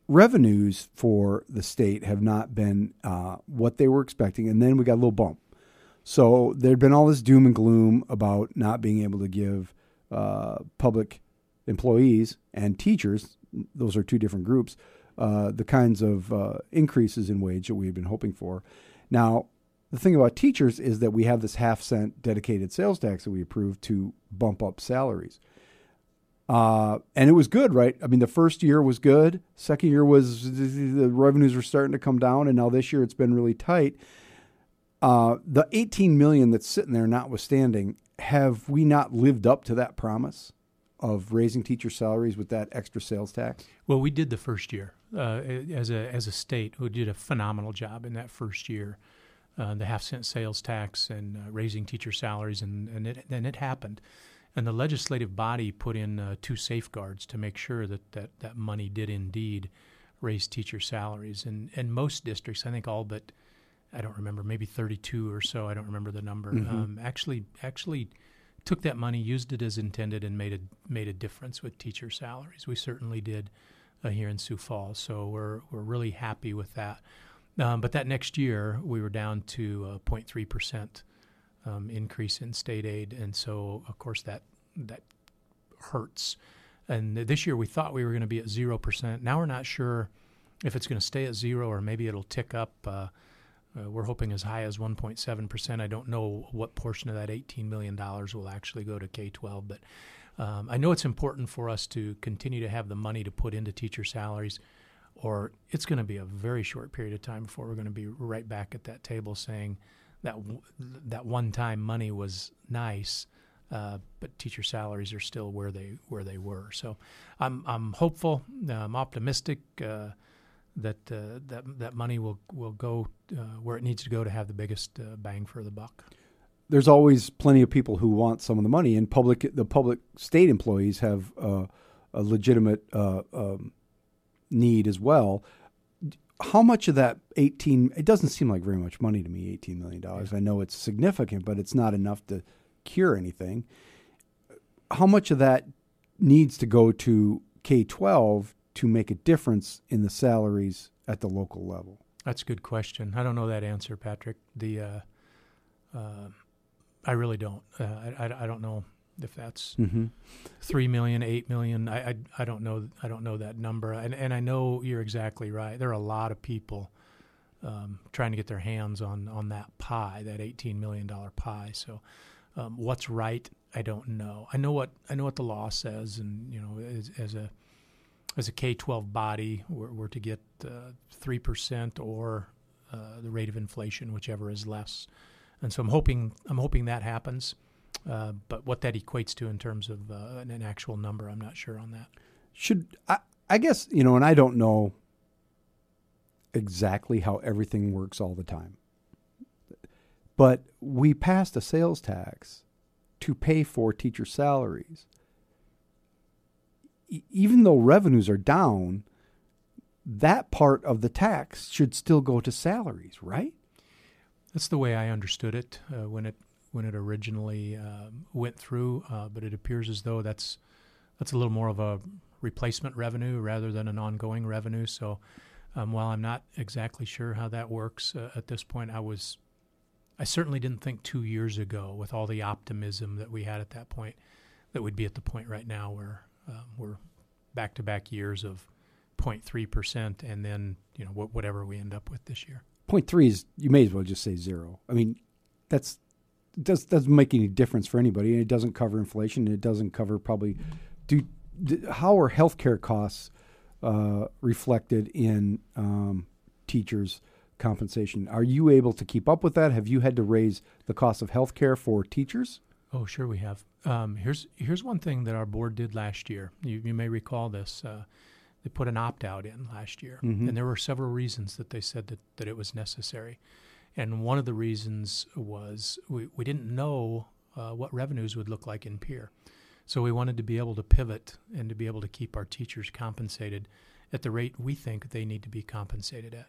revenues for the state have not been uh, what they were expecting, and then we got a little bump. So there'd been all this doom and gloom about not being able to give uh, public employees and teachers, those are two different groups, uh, the kinds of uh, increases in wage that we had been hoping for. Now, the thing about teachers is that we have this half cent dedicated sales tax that we approved to bump up salaries. Uh, and it was good, right? I mean, the first year was good. Second year was the revenues were starting to come down, and now this year it's been really tight. Uh, the 18 million that's sitting there, notwithstanding, have we not lived up to that promise of raising teacher salaries with that extra sales tax? Well, we did the first year uh, as a as a state. who did a phenomenal job in that first year. Uh, the half cent sales tax and uh, raising teacher salaries, and and it and it happened. And the legislative body put in uh, two safeguards to make sure that, that that money did indeed raise teacher salaries. And and most districts, I think all but I don't remember, maybe 32 or so. I don't remember the number. Um, actually, actually took that money, used it as intended, and made a made a difference with teacher salaries. We certainly did uh, here in Sioux Falls, so we're we're really happy with that. Um, but that next year, we were down to uh, 0.3 percent um, increase in state aid, and so of course that that hurts. And this year, we thought we were going to be at zero percent. Now we're not sure if it's going to stay at zero or maybe it'll tick up. Uh, uh, we're hoping as high as 1.7 percent. I don't know what portion of that 18 million dollars will actually go to K-12, but um, I know it's important for us to continue to have the money to put into teacher salaries, or it's going to be a very short period of time before we're going to be right back at that table saying that w- that one-time money was nice, uh, but teacher salaries are still where they where they were. So I'm I'm hopeful, I'm optimistic. Uh, that uh, that that money will will go uh, where it needs to go to have the biggest uh, bang for the buck. There's always plenty of people who want some of the money, and public the public state employees have uh, a legitimate uh, um, need as well. How much of that 18? It doesn't seem like very much money to me. 18 million dollars. I know it's significant, but it's not enough to cure anything. How much of that needs to go to K 12 to make a difference in the salaries at the local level? That's a good question. I don't know that answer, Patrick. The uh, uh, I really don't. Uh, I, I I don't know if that's Mm-hmm. three million, eight million. I, I I don't know. I don't know that number. And and I know you're exactly right. There are a lot of people um, trying to get their hands on on that pie, that eighteen million dollar pie. So, um, what's right? I don't know. I know what I know what the law says, and you know, as, as a as a K twelve body, we're, we're to get three percent or uh, the rate of inflation, whichever is less. And so I'm hoping I'm hoping that happens. Uh, but what that equates to in terms of uh, an, an actual number, I'm not sure on that. should I, I guess you know and i don't know exactly how everything works all the time but we passed a sales tax to pay for teacher salaries. Even though revenues are down, that part of the tax should still go to salaries, right? That's the way I understood it uh, when it when it originally um, went through. Uh, but it appears as though that's that's a little more of a replacement revenue rather than an ongoing revenue. So um, while I'm not exactly sure how that works uh, at this point, I was I certainly didn't think two years ago with all the optimism that we had at that point that we'd be at the point right now where um, we're back to back years of 0.3 percent, and then you know wh- whatever we end up with this year. Point three is you may as well just say zero. I mean, that's does doesn't make any difference for anybody, and it doesn't cover inflation. And it doesn't cover probably. Do, do how are healthcare costs uh, reflected in um, teachers' compensation? Are you able to keep up with that? Have you had to raise the cost of healthcare for teachers? Oh, sure, we have. Um, here's here's one thing that our board did last year. You, you may recall this. Uh, they put an opt out in last year, Mhm. and there were several reasons that they said that, that it was necessary. And one of the reasons was we, we didn't know uh, what revenues would look like in Pierre. So we wanted to be able to pivot and to be able to keep our teachers compensated at the rate we think they need to be compensated at.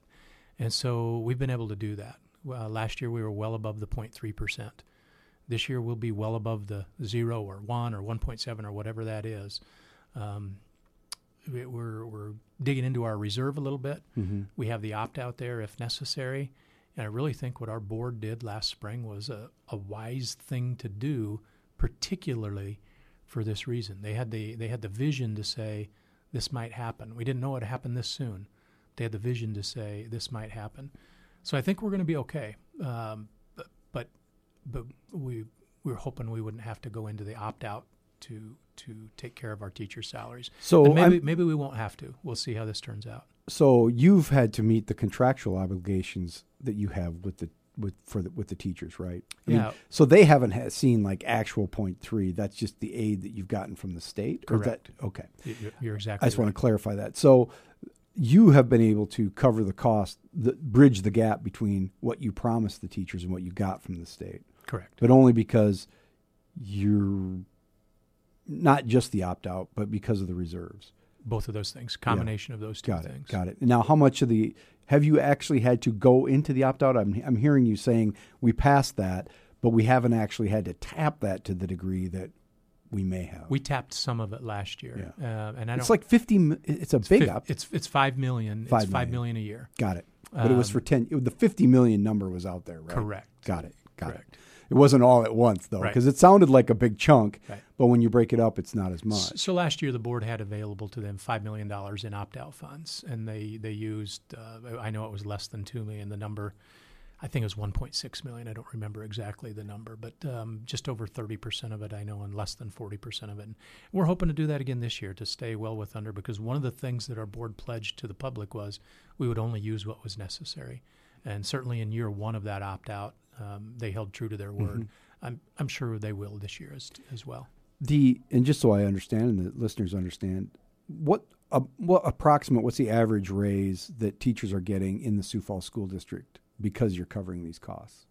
And so we've been able to do that. Well, last year we were well above the 0.3%. This year we'll be well above the zero or one or 1.7 or whatever that is. Um, we're, we're digging into our reserve a little bit. Mhm. We have the opt out there if necessary. And I really think what our board did last spring was a, a wise thing to do, particularly for this reason. They had the they had the vision to say this might happen. We didn't know it would happen this soon. They had the vision to say this might happen. So I think we're going to be okay. Um, but but but we we were hoping we wouldn't have to go into the opt out to to take care of our teacher salaries. So And maybe I'm- maybe we won't have to. We'll see how this turns out. So you've had to meet the contractual obligations that you have with the with for the, with the teachers, right? I mean, Yeah. so they haven't ha- seen like actual point three. That's just the aid that you've gotten from the state. Correct. that, okay. You're exactly. I just right. want to clarify that. So you have been able to cover the cost, the, bridge the gap between what you promised the teachers and what you got from the state. Correct. But only because you're not just the opt out, but because of the reserves. Both of those things, combination of those two Got things. it. Got it. Now, how much of the have you actually had to go into the opt out? I'm I'm hearing you saying we passed that, but we haven't actually had to tap that to the degree that we may have. We tapped some of it last year, uh, and I don't. it's like fifty. It's a it's big fif- up. It's it's five million. Five it's five million. million a year. Got it. But it was Um, for ten. It, the fifty million number was out there, right? Correct. Got it. Got Correct. it. It wasn't all at once though, Right. because it sounded like a big chunk. Right. But when you break it up, it's not as much. So last year, the board had available to them five million dollars in opt-out funds, and they they used. Uh, I know it was less than two million. The number, I think it was one point six million. I don't remember exactly the number, but um, just over thirty percent of it, I know, and less than forty percent of it. And we're hoping to do that again this year to stay well with under, because one of the things that our board pledged to the public was we would only use what was necessary, and certainly in year one of that opt-out, um, they held true to their word. I'm I'm sure they will this year as as well. The and just so I understand and the listeners understand, what uh, what approximate what's the average raise that teachers are getting in the Sioux Falls School District because you're covering these costs?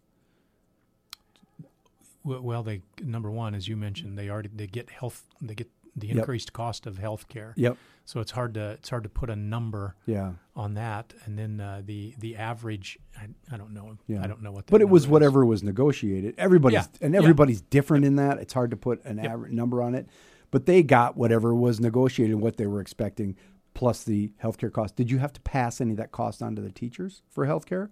Well, well, they number one, as you mentioned, they already they get health, they get the Yep. increased cost of health care. Yep. So it's hard to it's hard to put a number Yeah. on that, and then uh, the the average, I, I don't know, Yeah. I don't know what. But it was is. whatever was negotiated. Everybody's Yeah. and everybody's different in that. It's hard to put an Yep. average number on it. But they got whatever was negotiated, what they were expecting, plus the healthcare cost. Did you have to pass any of that cost on to the teachers for healthcare,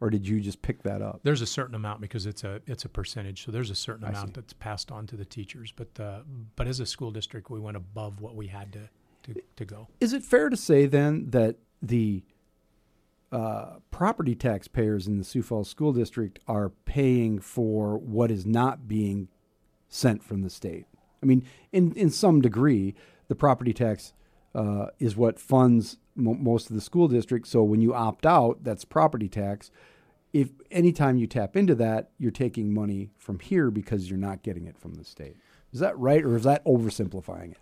or did you just pick that up? There's a certain amount because it's a it's a percentage, so there's a certain I amount see. that's passed on to the teachers. But uh, but as a school district, we went above what we had to to, to go. Is it fair to say then that the uh, property taxpayers in the Sioux Falls School District are paying for what is not being sent from the state? I mean, in in some degree, the property tax uh, is what funds mo- most of the school district. So when you opt out, that's property tax. If anytime you tap into that, you're taking money from here because you're not getting it from the state. Is that right, or is that oversimplifying it?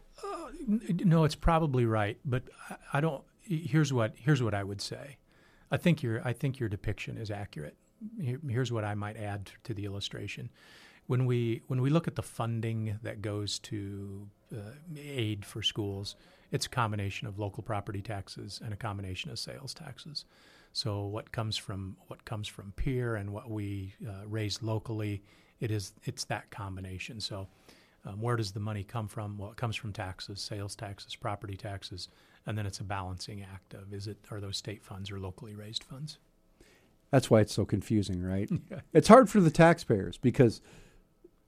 N- No, it's probably right, but I- don't. Here's what here's what I would say. I think your I think your depiction is accurate. Here- Here's what I might add to the illustration. when we when we look at the funding that goes to uh, aid for schools, it's a combination of local property taxes and a combination of sales taxes. So what comes from what comes from Pierre and what we uh, raise locally, it is it's that combination. So um, where does the money come from? Well, it comes from taxes, sales taxes, property taxes, and then it's a balancing act of is it are those state funds or locally raised funds? That's why it's so confusing, right? It's hard for the taxpayers because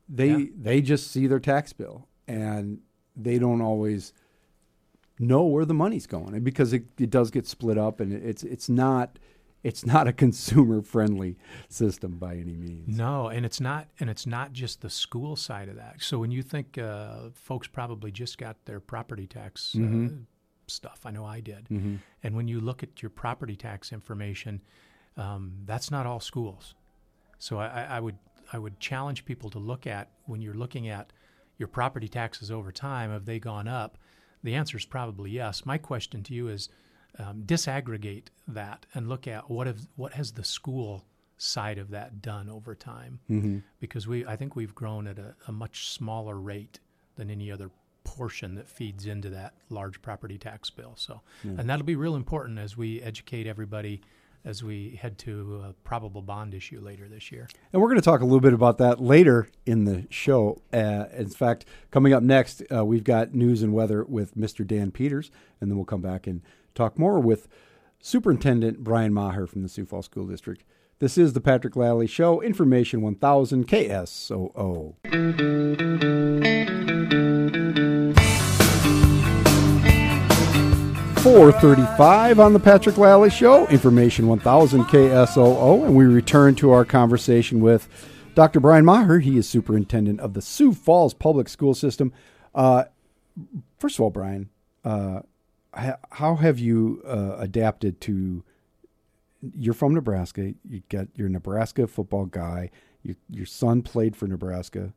they Yeah. they just see their tax bill and they don't always know where the money's going and because it, it does get split up and it's it's not it's not a consumer friendly system by any means. No, and it's not, and it's not just the school side of that. So when you think uh, folks probably just got their property tax uh, stuff, I know I did, and when you look at your property tax information, um, that's not all schools. So I I would I would challenge people to look at when you're looking at your property taxes over time. Have they gone up? The answer is probably yes. My question to you is um, disaggregate that and look at what have what has the school side of that done over time because we I think we've grown at a, a much smaller rate than any other portion that feeds into that large property tax bill. So and that'll be real important as we educate everybody as we head to a probable bond issue later this year. And we're going to talk a little bit about that later in the show. Uh, in fact, coming up next, uh, we've got news and weather with Mr. Dan Peters, and then we'll come back and talk more with Superintendent Brian Maher from the Sioux Falls School District. This is the Patrick Lally Show, Information 1000 KSOO. 435 on the Patrick Lally Show, Information 1000 KSOO, and we return to our conversation with Dr. Brian Maher. He is superintendent of the Sioux Falls Public School System. Uh, first of all, Brian, uh, how have you uh, adapted to? You're from Nebraska. You get you're a Nebraska football guy. Your your son played for Nebraska.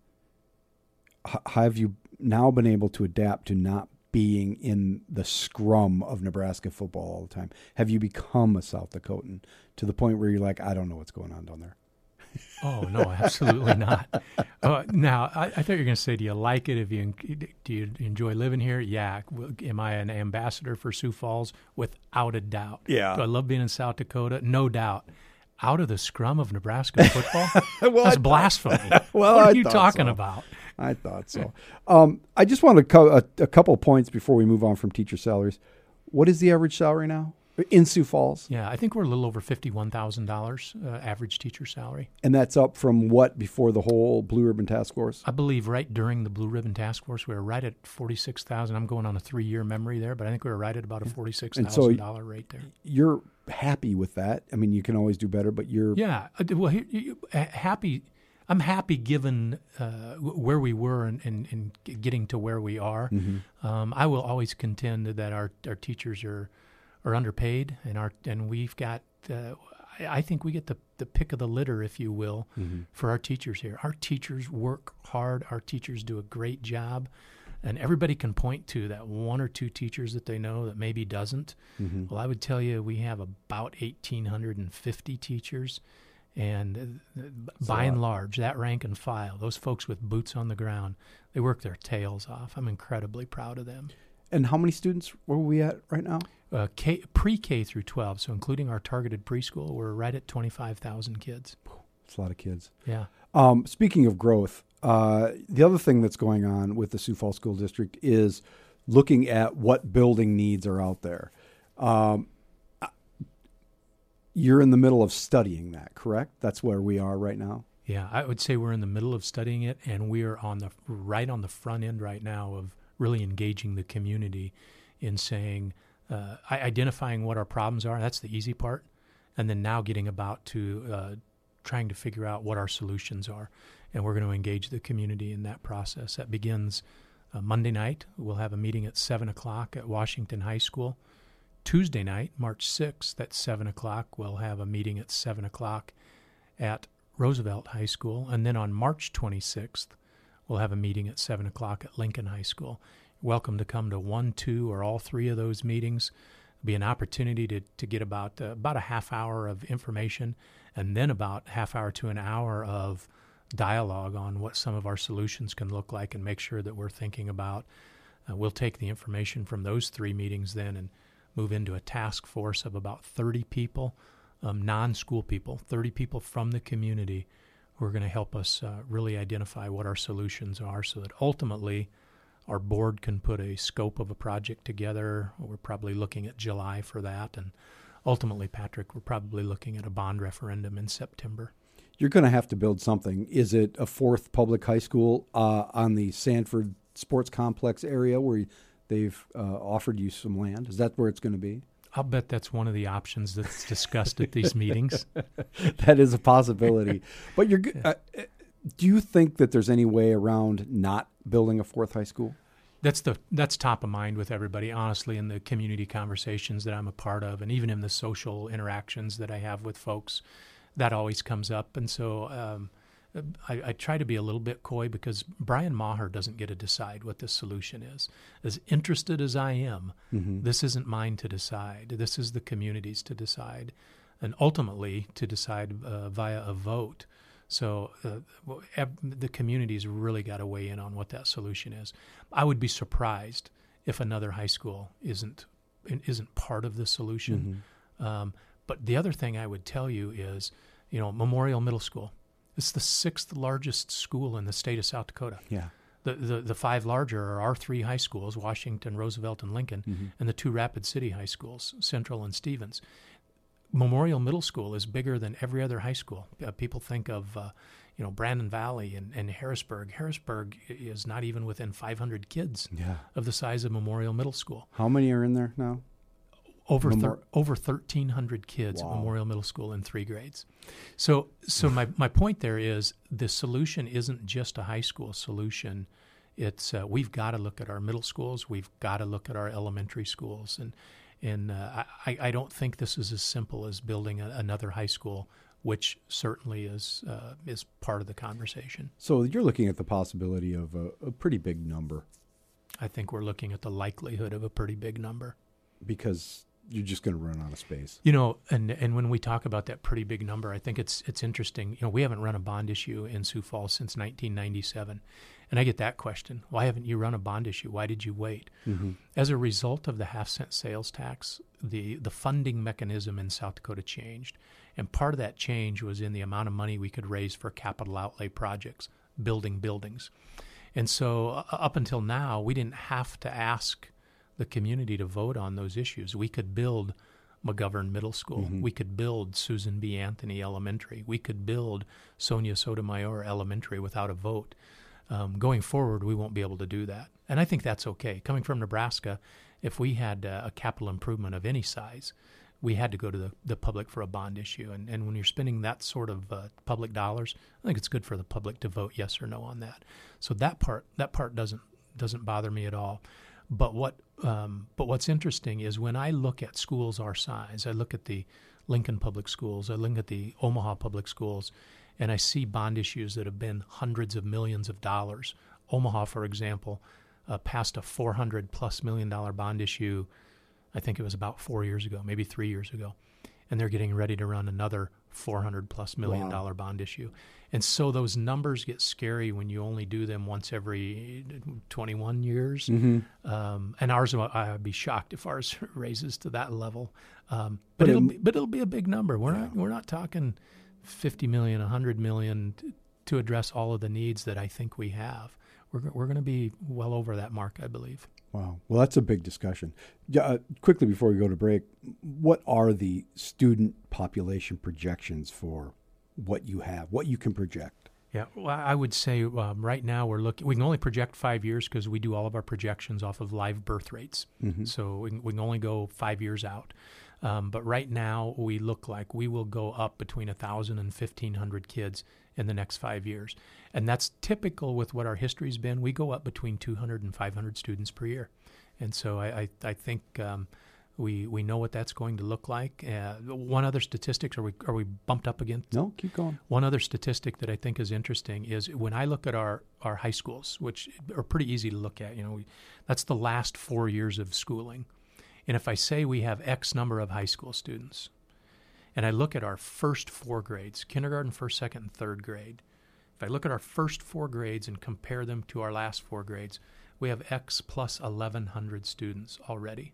H- have you now been able to adapt to not being in the scrum of Nebraska football all the time? Have you become a South Dakotan to the point where you're like, I don't know what's going on down there? Oh no, absolutely not. Uh, now, I, I thought you were going to say, do you like it? If you do you enjoy living here? Yeah. Am I an ambassador for Sioux Falls? Without a doubt. Yeah. Do I love being in South Dakota? No doubt. Out of the scrum of Nebraska football? Well, That's I- blasphemy. Well, what are I you talking so. about? I thought so. Um, I just want to co- a, a couple of points before we move on from teacher salaries. What is the average salary now in Sioux Falls? Yeah, I think we're a little over fifty-one thousand dollars uh, average teacher salary. And that's up from what before the whole Blue Ribbon Task Force? I believe right during the Blue Ribbon Task Force, we were right at forty-six thousand. I'm going on a three-year memory there, but I think we were right at about a forty-six And so thousand dollar rate there. You're happy with that? I mean, you can always do better, but you're Yeah, well, happy. I'm happy given uh, where we were and, and, and g- getting to where we are. Um, I will always contend that our, our teachers are are underpaid, and our and we've got. Uh, I think we get the, the pick of the litter, if you will, for our teachers here. Our teachers work hard. Our teachers do a great job, and everybody can point to that one or two teachers that they know that maybe doesn't. Well, I would tell you we have about 1,850 teachers, and uh, by and large, that rank and file, those folks with boots on the ground, they work their tails off. I'm incredibly proud of them. And how many students were we at right now? Uh, K, pre-K through 12, so including our targeted preschool, we're right at 25,000 kids. It's a lot of kids. Yeah. Um, speaking of growth, uh, the other thing that's going on with the Sioux Falls School District is looking at what building needs are out there. Um, you're in the middle of studying that, correct? That's where we are right now. Yeah, I would say we're in the middle of studying it, and we are on the right on the front end right now of really engaging the community in saying, uh, identifying what our problems are. That's the easy part, and then now getting about to uh, trying to figure out what our solutions are, and we're going to engage the community in that process. That begins uh, Monday night. We'll have a meeting at seven o'clock at Washington High School. Tuesday night, March sixth, at seven o'clock, we'll have a meeting at seven o'clock at Roosevelt High School. And then on March 26th, we'll have a meeting at 7 o'clock at Lincoln High School. Welcome to come to one, two, or all three of those meetings. It'll be an opportunity to, to get about, uh, about a half hour of information and then about half hour to an hour of dialogue on what some of our solutions can look like and make sure that we're thinking about. Uh, we'll take the information from those three meetings then and move into a task force of about 30 people, um, non school people, 30 people from the community who are going to help us uh, really identify what our solutions are so that ultimately our board can put a scope of a project together. We're probably looking at July for that. And ultimately, Patrick, we're probably looking at a bond referendum in September. You're going to have to build something. Is it a fourth public high school uh, on the Sanford Sports Complex area where they've uh, offered you some land? Is that where it's going to be? I'll bet that's one of the options that's discussed at these meetings. that is a possibility. But you're. Uh, uh, do you think that there's any way around not building a fourth high school? That's the that's top of mind with everybody, honestly, in the community conversations that I'm a part of, and even in the social interactions that I have with folks, that always comes up. And so um, I, I try to be a little bit coy because Brian Maher doesn't get to decide what the solution is. As interested as I am, this isn't mine to decide. This is the community's to decide, and ultimately to decide uh, via a vote. So uh, the community's really got to weigh in on what that solution is. I would be surprised if another high school isn't isn't part of the solution. Um, but the other thing I would tell you is, you know, Memorial Middle School. It's the sixth largest school in the state of South Dakota. Yeah. The, the, the five larger are our three high schools, Washington, Roosevelt, and Lincoln, and the two Rapid City high schools, Central and Stevens. Memorial Middle School is bigger than every other high school. Uh, people think of, uh, you know, Brandon Valley and, and Harrisburg. Harrisburg is not even within 500 kids Yeah. of the size of Memorial Middle School. How many are in there now? Over Memor- thir- over 1,300 kids Wow. at Memorial Middle School in three grades. So, so my, my point there is the solution isn't just a high school solution. It's uh, we've got to look at our middle schools. We've got to look at our elementary schools, and and uh, I, I don't think this is as simple as building a, another high school, which certainly is uh, is part of the conversation. So you're looking at the possibility of a, a pretty big number I think we're looking at the likelihood of a pretty big number. because you're just going to run out of space. You know, and and when we talk about that pretty big number, I think it's it's interesting. You know, we haven't run a bond issue in Sioux Falls since 1997, and I get that question: Why haven't you run a bond issue? Why did you wait? As a result of the half cent sales tax, the the funding mechanism in South Dakota changed, and part of that change was in the amount of money we could raise for capital outlay projects, building buildings, and so uh, up until now, we didn't have to ask the community to vote on those issues. We could build McGovern Middle School. We could build Susan B. Anthony Elementary. We could build Sonia Sotomayor Elementary without a vote. Um, going forward, we won't be able to do that. And I think that's okay. Coming from Nebraska, if we had uh, a capital improvement of any size, we had to go to the, the public for a bond issue. And, and when you're spending that sort of uh, public dollars, I think it's good for the public to vote yes or no on that. So that part that part doesn't doesn't bother me at all. But what um, but what's interesting is when I look at schools our size, I look at the Lincoln Public Schools, I look at the Omaha Public Schools, and I see bond issues that have been hundreds of millions of dollars. Omaha, for example, uh, passed a 400 plus million dollar bond issue. I think it was about four years ago, maybe three years ago, and they're getting ready to run another 400 plus million Wow. dollar bond issue. And so those numbers get scary when you only do them once every 21 years. Um, and ours, I'd be shocked if ours raises to that level. Um, but But it'll be, but it'll be a big number. We're not we're not talking 50 million, 100 million t- to address all of the needs that I think we have. We're we're going to be well over that mark, I believe. Wow. Well, that's a big discussion. Uh, quickly before we go to break, what are the student population projections for what you have, what you can project? Yeah, well, I would say um, right now we're looking. We can only project five years because we do all of our projections off of live birth rates. So we can, we can only go five years out. Um, but right now we look like we will go up between a thousand and fifteen hundred kids in the next five years, and that's typical with what our history's been. We go up between 200 and 500 students per year, and so I I, I think. Um, we, we know what that's going to look like. Uh, one other statistics are we are we bumped up against No, keep going. one other statistic that I think is interesting is when I look at our, our high schools, which are pretty easy to look at, you know, we, that's the last four years of schooling. And if I say we have X number of high school students, and I look at our first four grades, kindergarten, first, second, and third grade, If I look at our first four grades and compare them to our last four grades, we have X plus 1,100 students already.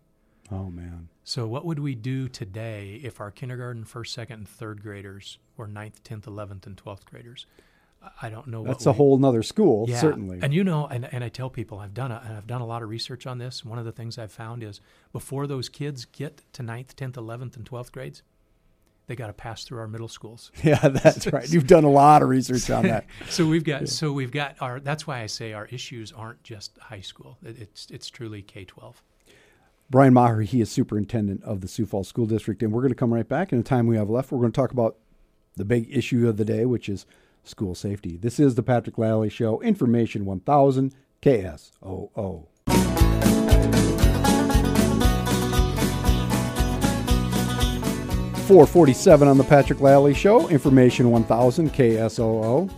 Oh man. So, what would we do today if our kindergarten, first, second, and third graders were ninth, 10th, 11th, and 12th graders? I- don't know. That's a we- whole nother school, yeah. certainly. And you know, and, and I tell people I've done a, and I've done a lot of research on this. One of the things I've found is before those kids get to ninth, 10th, 11th, and 12th grades, they got to pass through our middle schools. yeah, that's right. You've done a lot of research on that. So we've got so we've got our. That's why I say our issues aren't just high school. It, it's it's truly K twelve. Brian Maher, he is superintendent of the Sioux Falls School District, and we're going to come right back. In the time we have left, we're going to talk about the big issue of the day, which is school safety. This is the Patrick Lally Show, Information 1000 KSOO. 447 on the Patrick Lally Show, Information 1000 KSOO.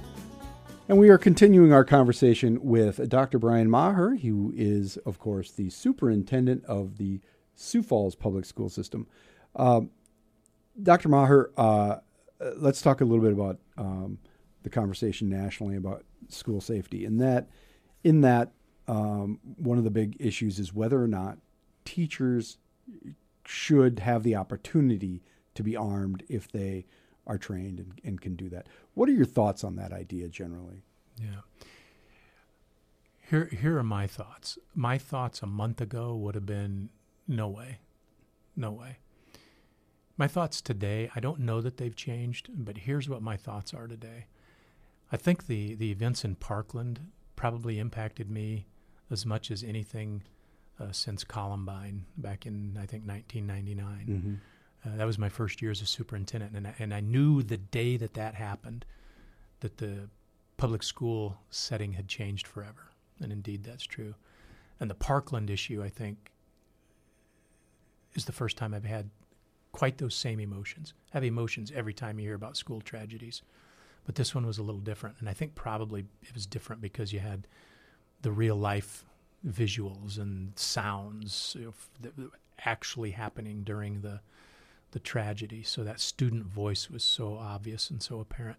And we are continuing our conversation with Dr. Brian Maher, who is, of course, the superintendent of the Sioux Falls Public School System. Um, Dr. Maher, uh, let's talk a little bit about um, the conversation nationally about school safety. And that, in that, um, one of the big issues is whether or not teachers should have the opportunity to be armed if they are trained and, and can do that. What are your thoughts on that idea generally? Yeah. Here here are my thoughts. My thoughts a month ago would have been no way, no way. My thoughts today, I don't know that they've changed, but here's what my thoughts are today. I think the, the events in Parkland probably impacted me as much as anything uh, since Columbine back in, I think, 1999. Uh, that was my first year as a superintendent, and I, and I knew the day that that happened that the public school setting had changed forever, and indeed that's true. And the Parkland issue, I think, is the first time I've had quite those same emotions. I have emotions every time you hear about school tragedies, but this one was a little different, and I think probably it was different because you had the real life visuals and sounds you know, that were actually happening during the the tragedy. So that student voice was so obvious and so apparent.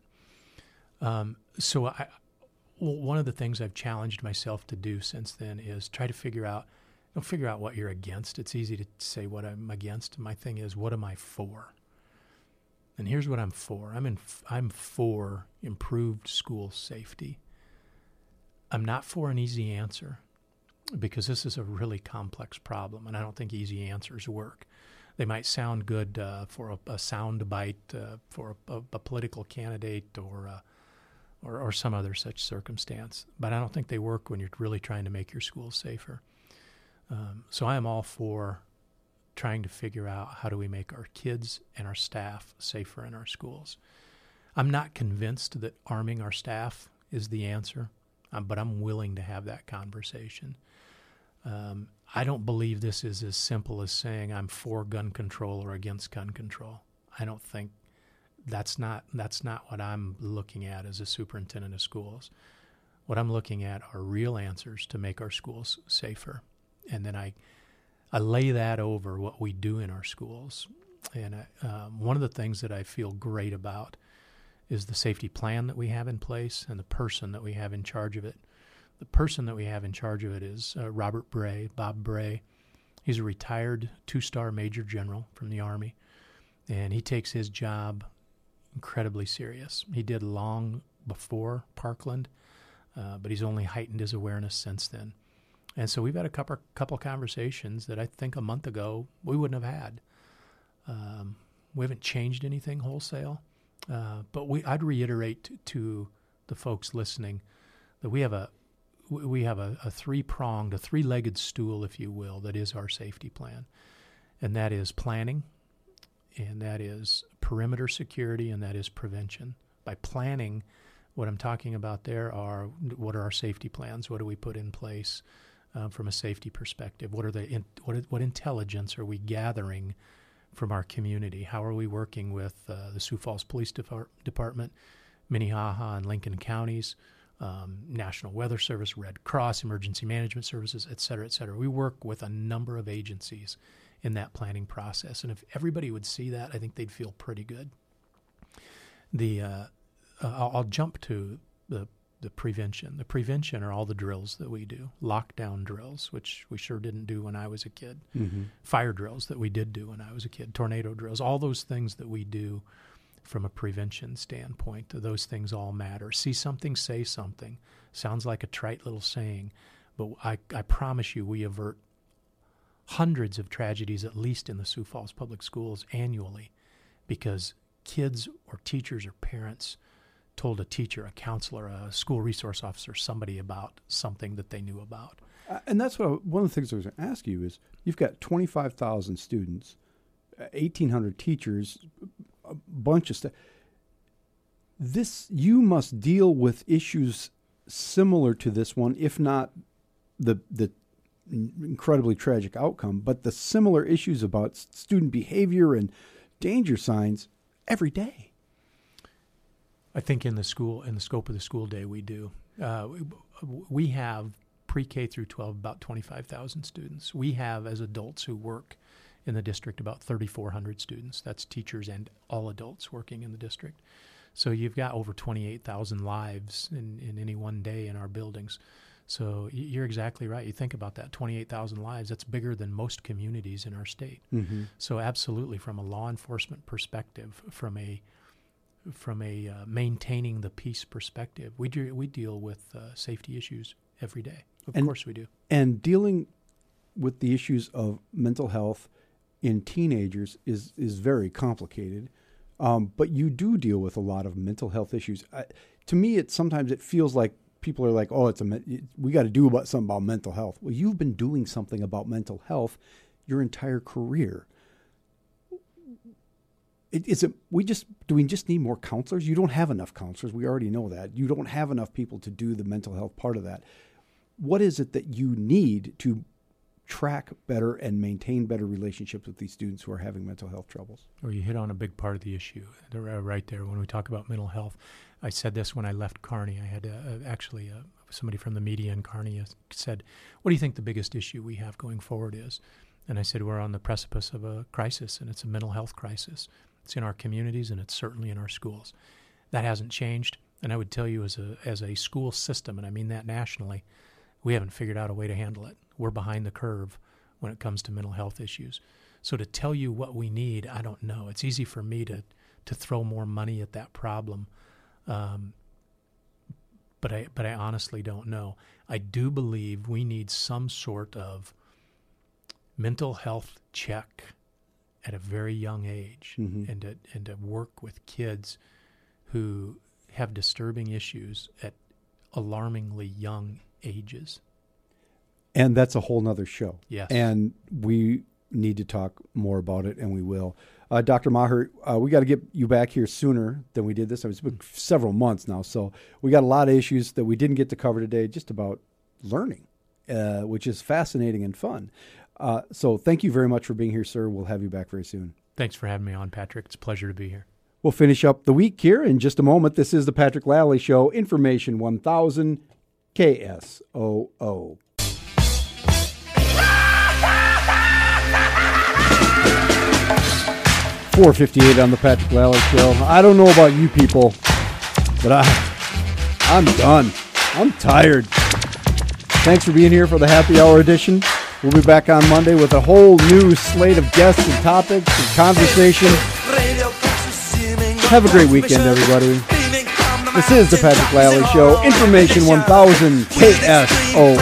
Um, so I, well, one of the things I've challenged myself to do since then is try to figure out, don't figure out what you're against. It's easy to say what I'm against. My thing is, what am I for? And here's what I'm for. I'm in. I'm for improved school safety. I'm not for an easy answer because this is a really complex problem, and I don't think easy answers work. They might sound good uh, for a, a sound bite uh, for a, a, political candidate or, uh, or or some other such circumstance, but I don't think they work when you're really trying to make your school safer. Um, so I am all for trying to figure out how do we make our kids and our staff safer in our schools. I'm not convinced that arming our staff is the answer, um, but I'm willing to have that conversation. Um, I don't believe this is as simple as saying I'm for gun control or against gun control. I don't think that's not that's not what I'm looking at as a superintendent of schools. What I'm looking at are real answers to make our schools safer, and then I I lay that over what we do in our schools. And I, um, one of the things that I feel great about is the safety plan that we have in place and the person that we have in charge of it. The person that we have in charge of it is uh, Robert Bray, Bob Bray. He's a retired two star Major General from the Army, and he takes his job incredibly serious. He did long before Parkland, uh, but he's only heightened his awareness since then. And so we've had a couple couple conversations that I think a month ago we wouldn't have had. Um, we haven't changed anything wholesale, uh, but we I'd reiterate to, to the folks listening that we have a we have a, a three pronged, a three legged stool, if you will, that is our safety plan, and that is planning, and that is perimeter security, and that is prevention. By planning, what I'm talking about there are what are our safety plans? What do we put in place uh, from a safety perspective? What are the in, what what intelligence are we gathering from our community? How are we working with uh, the Sioux Falls Police Depart- Department, Minnehaha, and Lincoln counties? Um, National Weather Service, Red Cross, Emergency Management Services, et cetera, et cetera. We work with a number of agencies in that planning process, and if everybody would see that, I think they'd feel pretty good. The uh, uh, I'll, I'll jump to the the prevention. The prevention are all the drills that we do, lockdown drills, which we sure didn't do when I was a kid, Mm-hmm. fire drills that we did do when I was a kid, tornado drills, all those things that we do from a prevention standpoint. Those things all matter. See something, say something. Sounds like a trite little saying, but I, I promise you, we avert hundreds of tragedies, at least in the Sioux Falls Public Schools annually, because kids or teachers or parents told a teacher, a counselor, a school resource officer, somebody about something that they knew about. Uh, and that's what I, one of the things I was going to ask you is you've got 25,000 students, uh, 1,800 teachers, bunch of stuff. This you must deal with issues similar to this one, if not the the incredibly tragic outcome, but the similar issues about student behavior and danger signs every day. I think in the school, in the scope of the school day, we do. Uh, we, have pre-K through 12 about 25,000 students. We have, as adults who work in the district, about 3,400 students. That's teachers and all adults working in the district. So you've got over 28,000 lives in, in any one day in our buildings. So you're exactly right. You think about that 28,000 lives, that's bigger than most communities in our state. Mm-hmm. So absolutely, from a law enforcement perspective, from a from a uh, maintaining the peace perspective, we do, we deal with uh, safety issues every day. Of And- course, we do. and dealing with the issues of mental health in teenagers is is very complicated. Um, but you do deal with a lot of mental health issues. I, to me, it sometimes it feels like people are like, "Oh, it's a we got to do about something about mental health." Well, you've been doing something about mental health your entire career. It, is it we just do we just need more counselors? You don't have enough counselors. We already know that. You don't have enough people to do the mental health part of that what is it that you need to track better and maintain better relationships with these students who are having mental health troubles? Or you hit on a big part of the issue uh, right there when we talk about mental health. I said this when I left Kearney. I had uh, uh, actually uh, somebody from the media in Kearney uh, said, "What do you think the biggest issue we have going forward is?" And I said, "We're on the precipice of a crisis, and it's a mental health crisis. It's in our communities, and it's certainly in our schools. That hasn't changed. And I would tell you, as a as a school system, and I mean that nationally, we haven't figured out a way to handle it. We're behind the curve when it comes to mental health issues. So to tell you what we need, I don't know. It's easy for me to to throw more money at that problem, um, but I but I honestly don't know. I do believe we need some sort of mental health check at a very young age, Mhm. and to and to work with kids who have disturbing issues at alarmingly young ages. And that's a whole nother show. Yes. And we need to talk more about it, and we will. Uh, Dr. Maher, uh, we got to get you back here sooner than we did this. It's been several months now, so we got a lot of issues that we didn't get to cover today, just about learning, uh, which is fascinating and fun. Uh, so thank you very much for being here, sir. We'll have you back very soon. Thanks for having me on, Patrick. It's a pleasure to be here. We'll finish up the week here in just a moment. This is the Patrick Lalley Show, Information 1000 KSOO. Four fifty-eight on the Patrick Lalley Show. I don't know about you people, but I, I'm done. I'm tired. Thanks for being here for the happy hour edition. We'll be back on Monday with a whole new slate of guests and topics and conversation. Have a great weekend, everybody. This is the Patrick Lalley Show, Information 1000 KSOO.